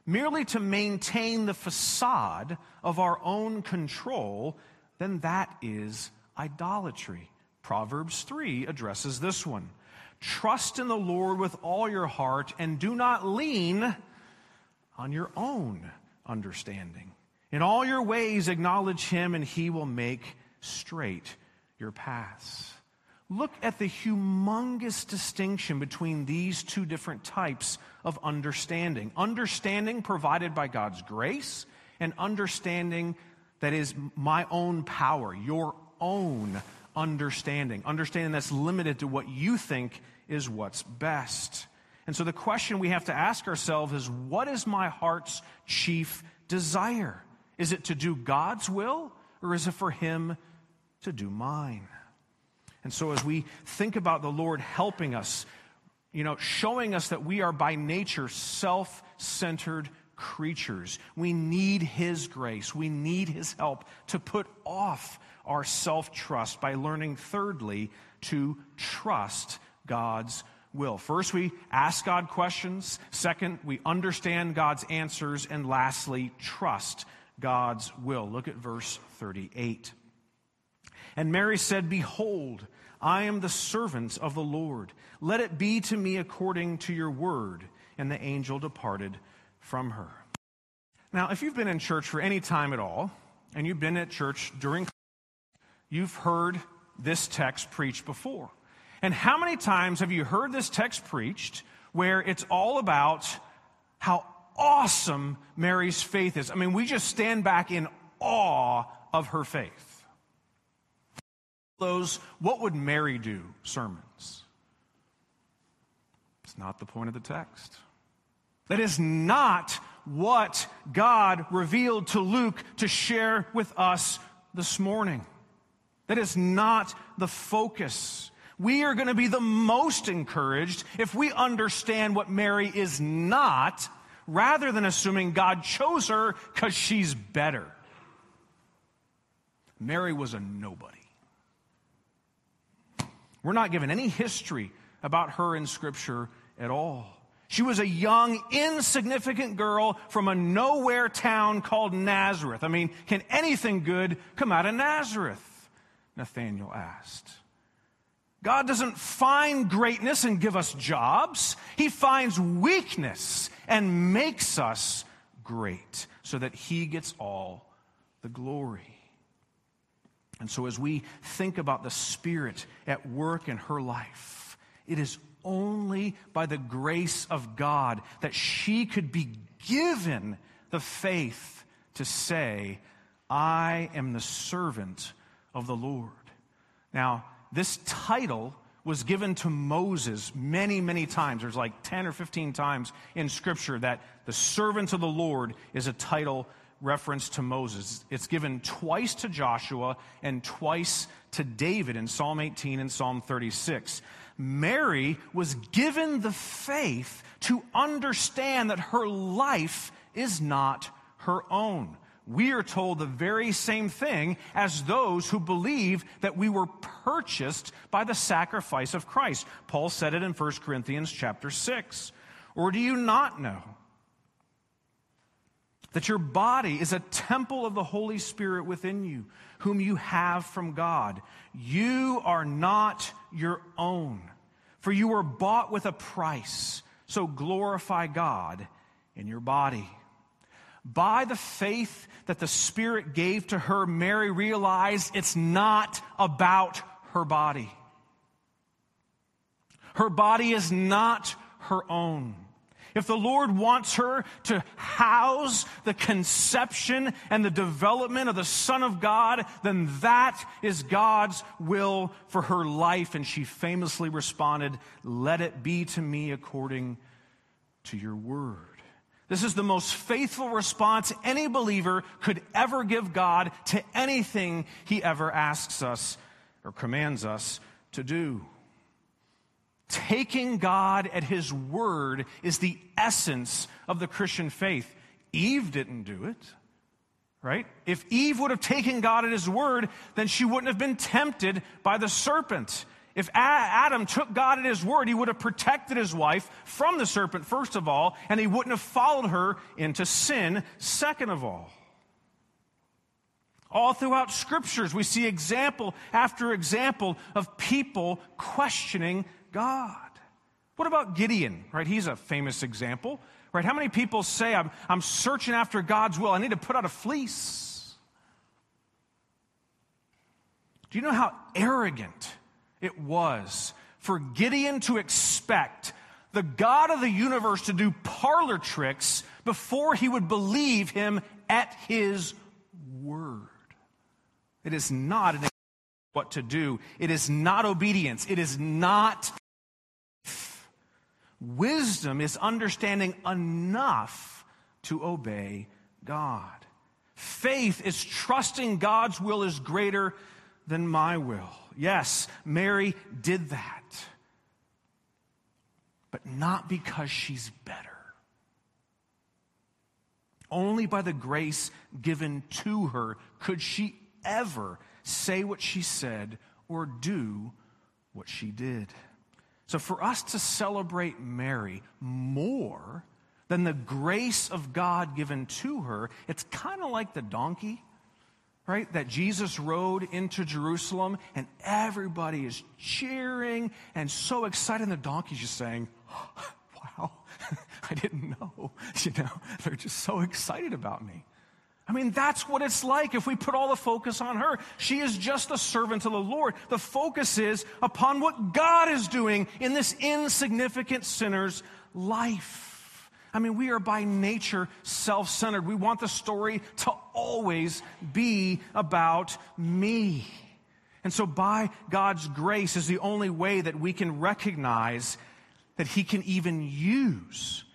merely to maintain the facade of our own control, then that is idolatry. Proverbs 3 addresses this one. Trust in the Lord with all your heart and do not lean on your own understanding. In all your ways, acknowledge him, and he will make straight your paths. Look at the humongous distinction between these two different types of understanding understanding provided by God's grace, and understanding that is my own power, your own understanding. Understanding that's limited to what you think is what's best. And so the question we have to ask ourselves is what is my heart's chief desire? Is it to do God's will or is it for Him to do mine? And so as we think about the Lord helping us, you know, showing us that we are by nature self centered creatures, we need His grace, we need His help to put off our self trust by learning, thirdly, to trust God's will. First, we ask God questions. Second, we understand God's answers. And lastly, trust God's will. Look at verse 38. And Mary said, Behold, I am the servant of the Lord. Let it be to me according to your word. And the angel departed from her. Now, if you've been in church for any time at all, and you've been at church during, you've heard this text preached before. And how many times have you heard this text preached where it's all about how awesome Mary's faith is? I mean, we just stand back in awe of her faith. Those, what would Mary do sermons? It's not the point of the text. That is not what God revealed to Luke to share with us this morning. That is not the focus we are going to be the most encouraged if we understand what Mary is not, rather than assuming God chose her because she's better. Mary was a nobody. We're not given any history about her in Scripture at all. She was a young, insignificant girl from a nowhere town called Nazareth. I mean, can anything good come out of Nazareth? Nathanael asked. God doesn't find greatness and give us jobs. He finds weakness and makes us great so that He gets all the glory. And so, as we think about the Spirit at work in her life, it is only by the grace of God that she could be given the faith to say, I am the servant of the Lord. Now, this title was given to Moses many, many times. There's like 10 or 15 times in Scripture that the servant of the Lord is a title reference to Moses. It's given twice to Joshua and twice to David in Psalm 18 and Psalm 36. Mary was given the faith to understand that her life is not her own we are told the very same thing as those who believe that we were purchased by the sacrifice of Christ. Paul said it in 1 Corinthians chapter 6. Or do you not know that your body is a temple of the Holy Spirit within you, whom you have from God? You are not your own, for you were bought with a price. So glorify God in your body. By the faith that the Spirit gave to her, Mary realized it's not about her body. Her body is not her own. If the Lord wants her to house the conception and the development of the Son of God, then that is God's will for her life. And she famously responded, Let it be to me according to your word. This is the most faithful response any believer could ever give God to anything he ever asks us or commands us to do. Taking God at his word is the essence of the Christian faith. Eve didn't do it. right? If Eve would have taken God at his word, then she wouldn't have been tempted by the serpent. If Adam took God at his word, he would have protected his wife from the serpent, first of all, and he wouldn't have followed her into sin, second of all. All throughout scriptures, we see example after example of people questioning God. What about Gideon, right? He's a famous example, right? How many people say, I'm, I'm searching after God's will, I need to put out a fleece? Do you know how arrogant it was for Gideon to expect the God of the universe to do parlor tricks before he would believe him at his word? It is not what to do. It is not obedience. It is not Wisdom is understanding enough to obey God. Faith is trusting God's will is greater than my will. Yes, Mary did that. But not because she's better. Only by the grace given to her could she ever say what she said or do what she did. So, for us to celebrate Mary more than the grace of God given to her, it's kind of like the donkey, right? That Jesus rode into Jerusalem and everybody is cheering and so excited. And the donkey's just saying, Wow, I didn't know. You know, they're just so excited about me. I mean, that's what it's like if we put all the focus on her. She is just a servant of the Lord. The focus is upon what God is doing in this insignificant sinner's life. I mean, we are by nature self centered. We want the story to always be about me. And so, by God's grace, is the only way that we can recognize that He can even use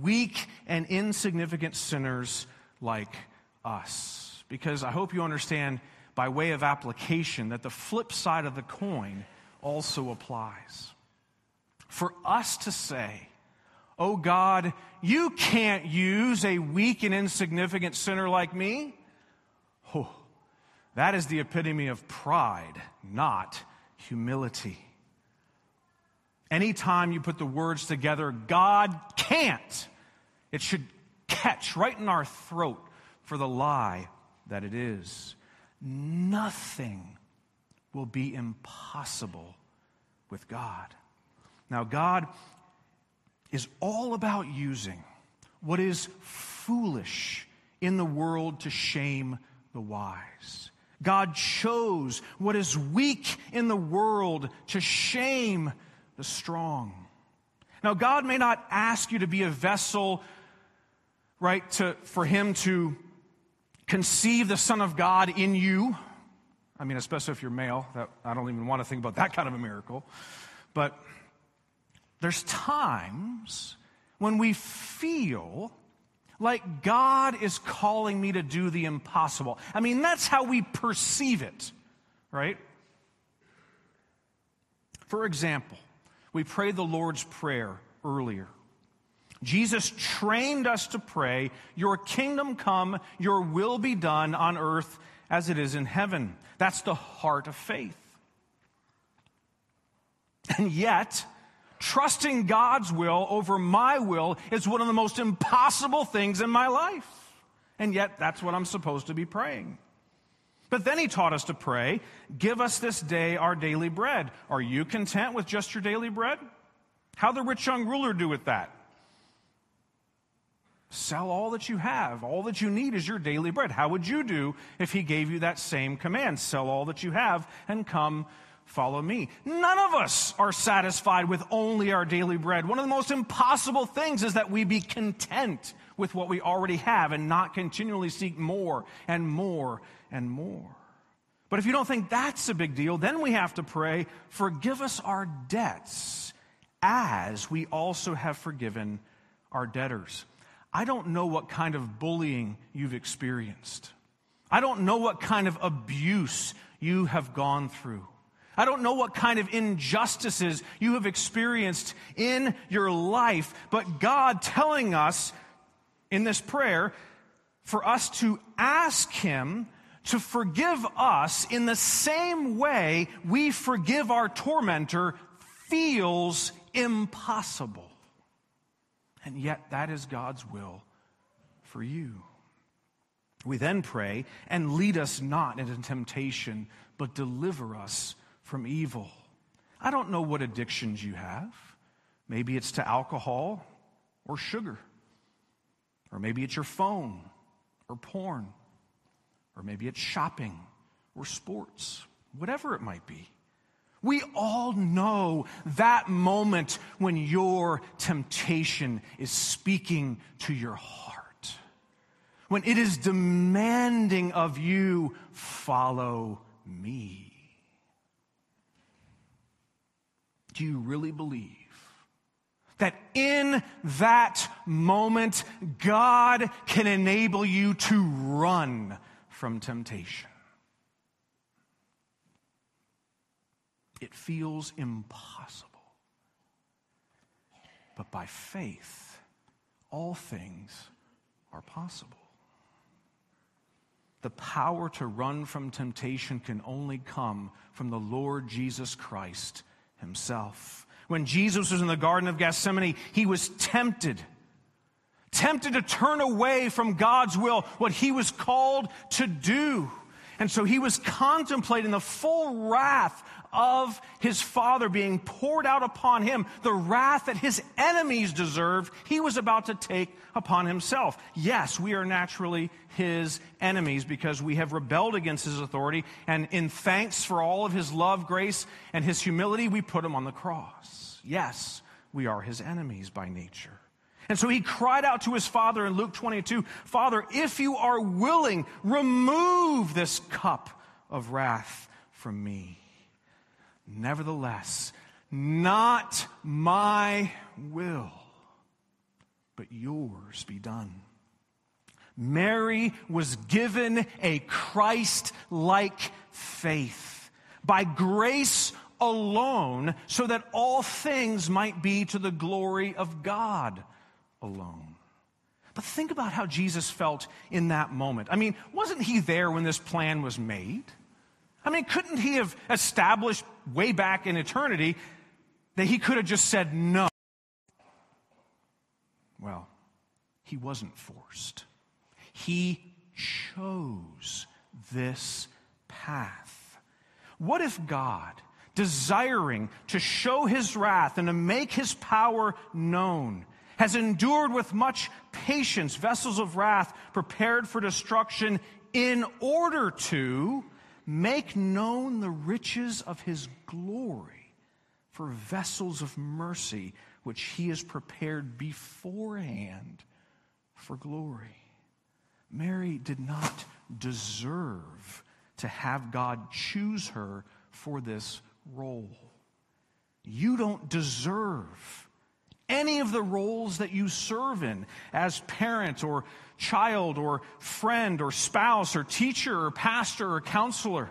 weak and insignificant sinners like us. Because I hope you understand, by way of application, that the flip side of the coin also applies. For us to say, Oh God, you can't use a weak and insignificant sinner like me. Oh, that is the epitome of pride, not humility. Anytime you put the words together, God can't, it should catch right in our throat for the lie that it is. Nothing will be impossible with God. Now, God is all about using what is foolish in the world to shame the wise. God chose what is weak in the world to shame the strong. Now, God may not ask you to be a vessel, right, to, for Him to conceive the Son of God in you. I mean, especially if you're male, that, I don't even want to think about that kind of a miracle. But there's times when we feel like God is calling me to do the impossible. I mean, that's how we perceive it, right? For example, we prayed the Lord's Prayer earlier. Jesus trained us to pray, Your kingdom come, your will be done on earth as it is in heaven. That's the heart of faith. And yet, trusting God's will over my will is one of the most impossible things in my life. And yet, that's what I'm supposed to be praying. But then he taught us to pray, Give us this day our daily bread. Are you content with just your daily bread? How the rich young ruler do with that? Sell all that you have. All that you need is your daily bread. How would you do if he gave you that same command? Sell all that you have and come follow me. None of us are satisfied with only our daily bread. One of the most impossible things is that we be content with what we already have and not continually seek more and more and more. But if you don't think that's a big deal, then we have to pray, forgive us our debts as we also have forgiven our debtors. I don't know what kind of bullying you've experienced. I don't know what kind of abuse you have gone through. I don't know what kind of injustices you have experienced in your life, but God telling us in this prayer, for us to ask Him to forgive us in the same way we forgive our tormentor feels impossible. And yet, that is God's will for you. We then pray, and lead us not into temptation, but deliver us from evil. I don't know what addictions you have. Maybe it's to alcohol or sugar, or maybe it's your phone or porn, or maybe it's shopping or sports, whatever it might be. We all know that moment when your temptation is speaking to your heart, when it is demanding of you, follow me. Do you really believe that in that moment, God can enable you to run from temptation? It feels impossible. But by faith, all things are possible. The power to run from temptation can only come from the Lord Jesus Christ himself. When Jesus was in the Garden of Gethsemane, he was tempted, tempted to turn away from God's will, what he was called to do. And so he was contemplating the full wrath of his father being poured out upon him, the wrath that his enemies deserved, he was about to take upon himself. Yes, we are naturally his enemies because we have rebelled against his authority, and in thanks for all of his love, grace, and his humility, we put him on the cross. Yes, we are his enemies by nature. And so he cried out to his father in Luke 22 Father, if you are willing, remove this cup of wrath from me. Nevertheless, not my will, but yours be done. Mary was given a Christ like faith by grace alone, so that all things might be to the glory of God alone. But think about how Jesus felt in that moment. I mean, wasn't he there when this plan was made? I mean, couldn't he have established way back in eternity that he could have just said no? Well, he wasn't forced. He chose this path. What if God, desiring to show his wrath and to make his power known, has endured with much patience vessels of wrath prepared for destruction in order to make known the riches of his glory for vessels of mercy, which he has prepared beforehand for glory. Mary did not deserve to have God choose her for this role. You don't deserve any of the roles that you serve in as parent or child or friend or spouse or teacher or pastor or counselor.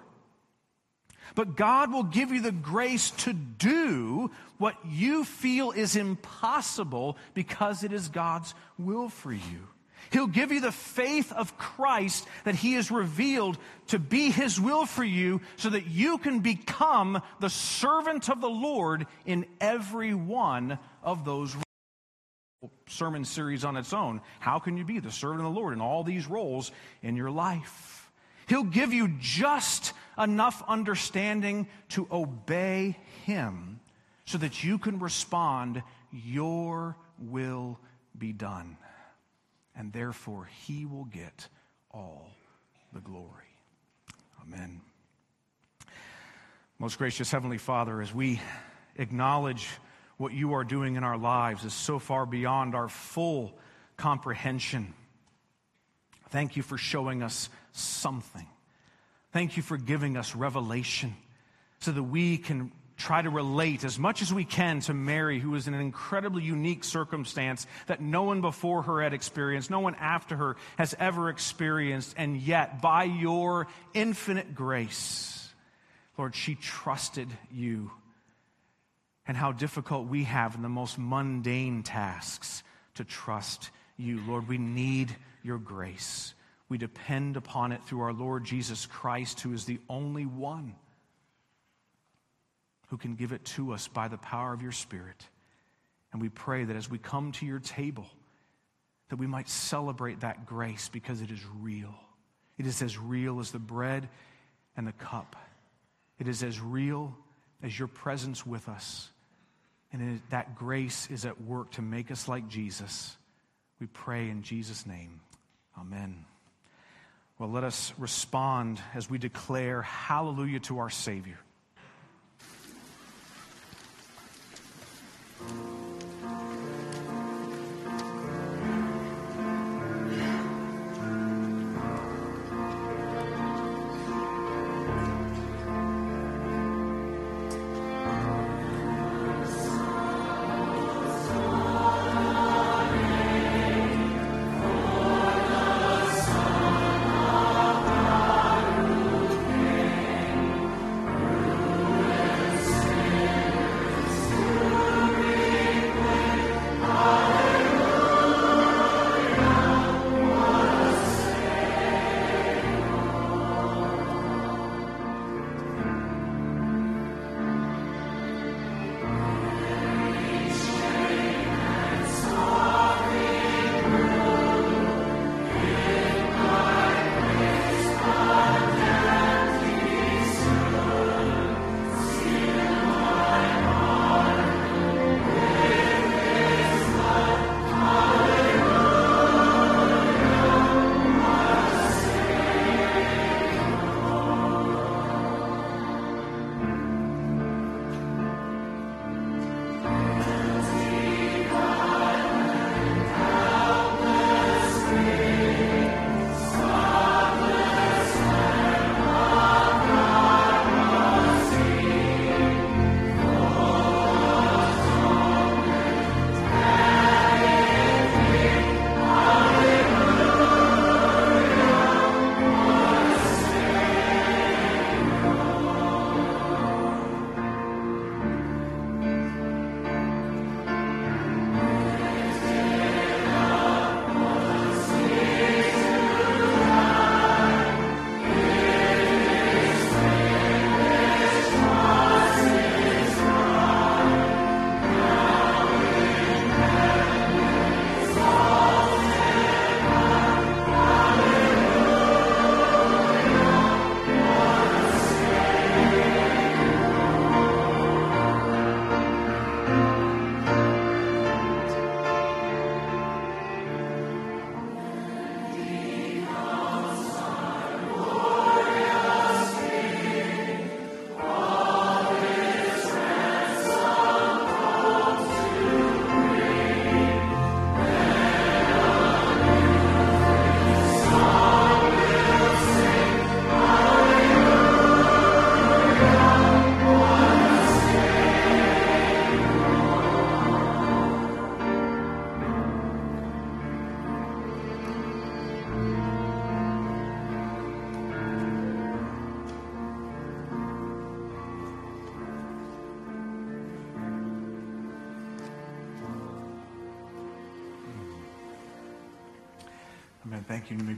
But God will give you the grace to do what you feel is impossible because it is God's will for you. He'll give you the faith of Christ that He has revealed to be His will for you so that you can become the servant of the Lord in every one of those sermon series on its own. How can you be the servant of the Lord in all these roles in your life? He'll give you just enough understanding to obey Him so that you can respond, Your will be done and therefore he will get all the glory. Amen. Most gracious Heavenly Father, as we acknowledge what you are doing in our lives is so far beyond our full comprehension. Thank you for showing us something. Thank you for giving us revelation so that we can try to relate as much as we can to Mary, who was in an incredibly unique circumstance that no one before her had experienced, no one after her has ever experienced, and yet, by your infinite grace, Lord, she trusted you. And how difficult we have in the most mundane tasks to trust you. Lord, we need your grace. We depend upon it through our Lord Jesus Christ, who is the only one who can give it to us by the power of your Spirit. And we pray that as we come to your table, that we might celebrate that grace because it is real. It is as real as the bread and the cup. It is as real as your presence with us. And that grace is at work to make us like Jesus. We pray in Jesus' name. Amen. Well, let us respond as we declare hallelujah to our Savior.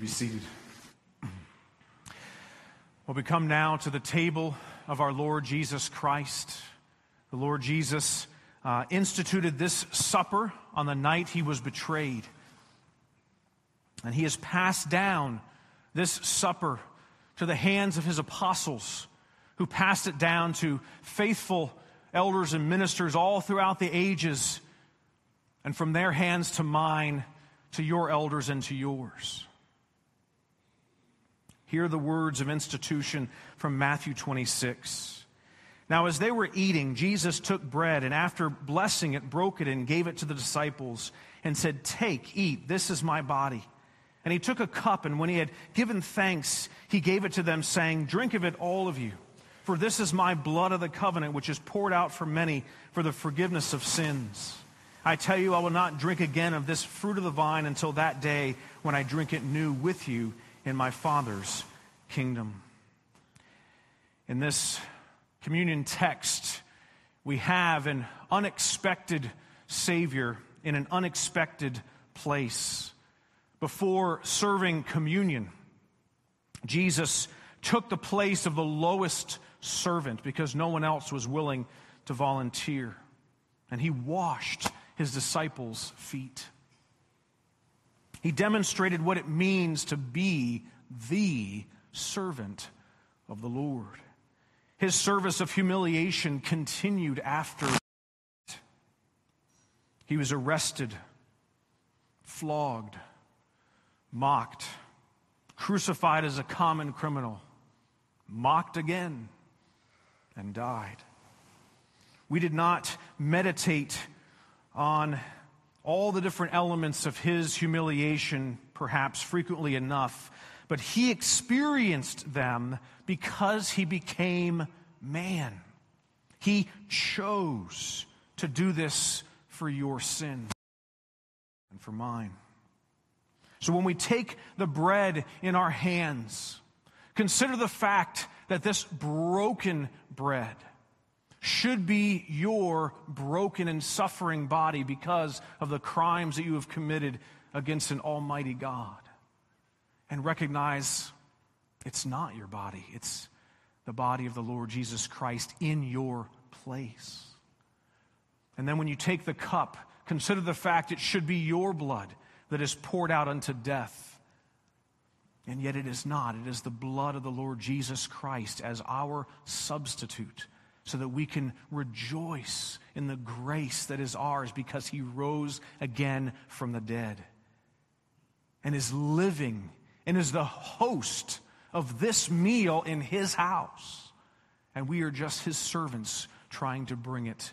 Seated. Well, we come now to the table of our Lord Jesus Christ. The Lord Jesus uh, instituted this supper on the night he was betrayed. And he has passed down this supper to the hands of his apostles, who passed it down to faithful elders and ministers all throughout the ages, and from their hands to mine to your elders and to yours. Hear the words of institution from Matthew 26. Now, as they were eating, Jesus took bread and after blessing it, broke it and gave it to the disciples and said, Take, eat, this is my body. And he took a cup, and when he had given thanks, he gave it to them, saying, Drink of it, all of you, for this is my blood of the covenant, which is poured out for many for the forgiveness of sins. I tell you, I will not drink again of this fruit of the vine until that day when I drink it new with you in my Father's kingdom. In this communion text, we have an unexpected Savior in an unexpected place. Before serving communion Jesus took the place of the lowest servant because no one else was willing to volunteer. And he washed his disciples' feet. He demonstrated what it means to be the servant of the Lord. His service of humiliation continued after. He was arrested, flogged, mocked, crucified as a common criminal, mocked again, and died. We did not meditate on all the different elements of his humiliation, perhaps frequently enough, but he experienced them because he became man. He chose to do this for your sin and for mine. So when we take the bread in our hands, consider the fact that this broken bread should be your broken and suffering body because of the crimes that you have committed against an almighty God. And recognize it's not your body, it's the body of the Lord Jesus Christ in your place. And then when you take the cup, consider the fact it should be your blood that is poured out unto death. And yet it is not. It is the blood of the Lord Jesus Christ as our substitute so that we can rejoice in the grace that is ours because he rose again from the dead and is living and is the host of this meal in his house. And we are just his servants trying to bring it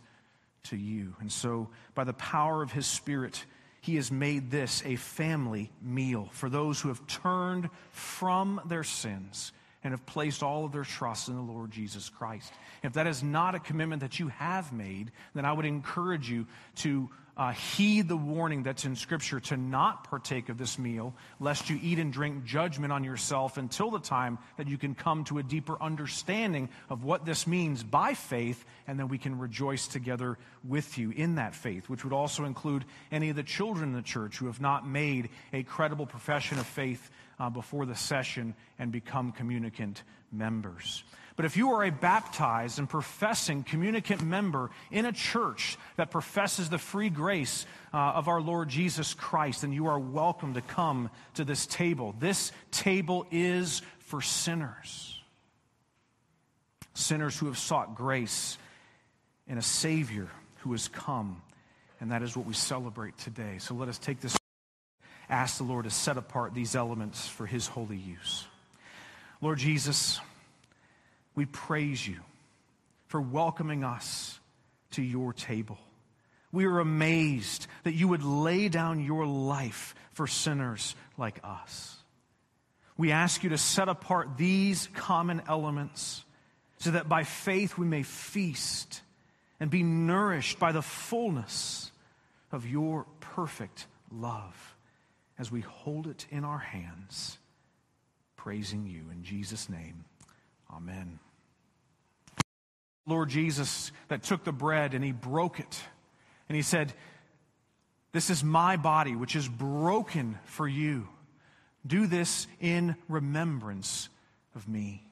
to you. And so, by the power of his Spirit, he has made this a family meal for those who have turned from their sins and have placed all of their trust in the Lord Jesus Christ. If that is not a commitment that you have made, then I would encourage you to uh, heed the warning that's in Scripture to not partake of this meal, lest you eat and drink judgment on yourself until the time that you can come to a deeper understanding of what this means by faith, and then we can rejoice together with you in that faith, which would also include any of the children in the church who have not made a credible profession of faith uh, before the session and become communicant members. But if you are a baptized and professing communicant member in a church that professes the free grace uh, of our Lord Jesus Christ, then you are welcome to come to this table. This table is for sinners, sinners who have sought grace in a Savior who has come. And that is what we celebrate today. So let us take this ask the Lord to set apart these elements for his holy use. Lord Jesus, we praise you for welcoming us to your table. We are amazed that you would lay down your life for sinners like us. We ask you to set apart these common elements so that by faith we may feast and be nourished by the fullness of your perfect love as we hold it in our hands, praising you. In Jesus' name, amen. Lord Jesus that took the bread and he broke it. And he said, This is my body, which is broken for you. Do this in remembrance of me.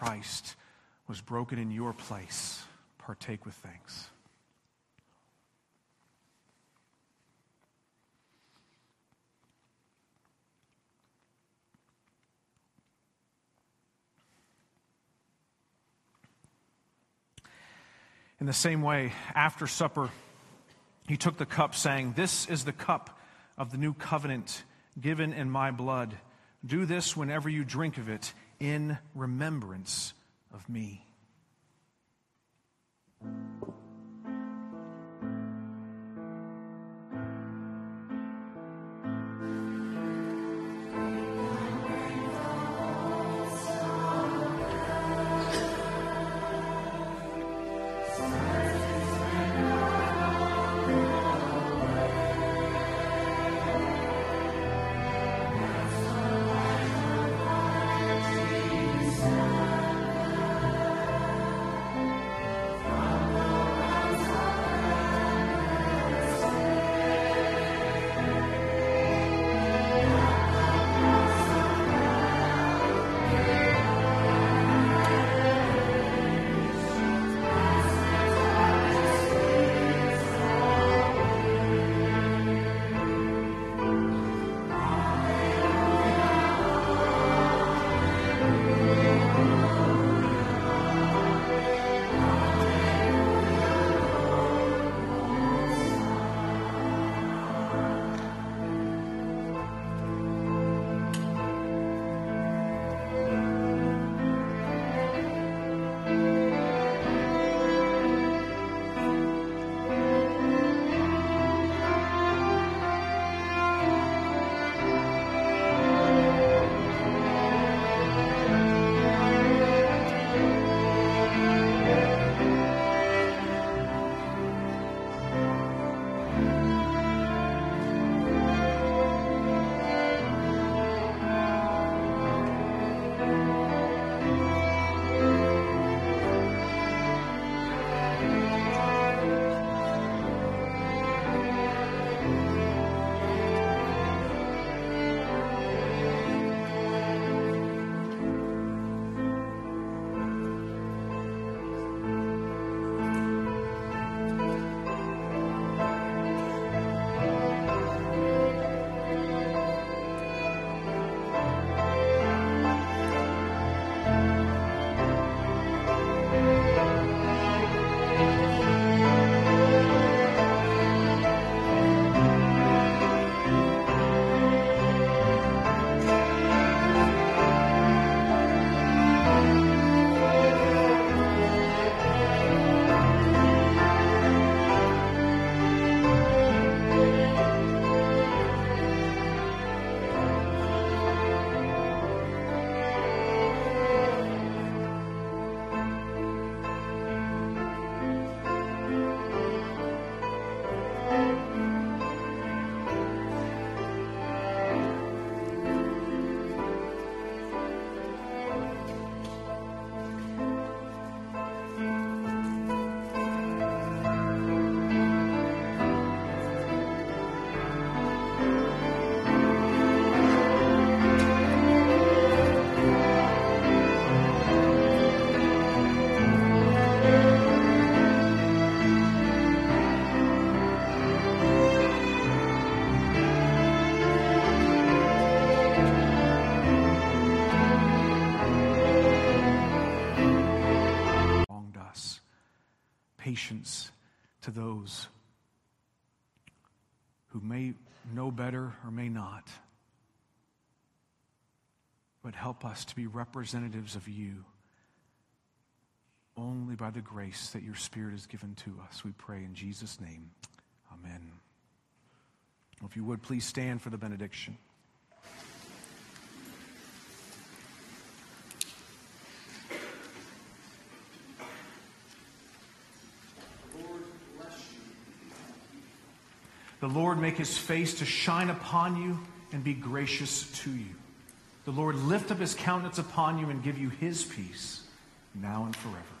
Christ was broken in your place. Partake with thanks. In the same way, after supper, he took the cup, saying, This is the cup of the new covenant given in my blood. Do this whenever you drink of it in remembrance of me. Patience to those who may know better or may not. But help us to be representatives of you only by the grace that your Spirit has given to us. We pray in Jesus' name. Amen. If you would, please stand for the benediction. The Lord make his face to shine upon you and be gracious to you. The Lord lift up his countenance upon you and give you his peace now and forever.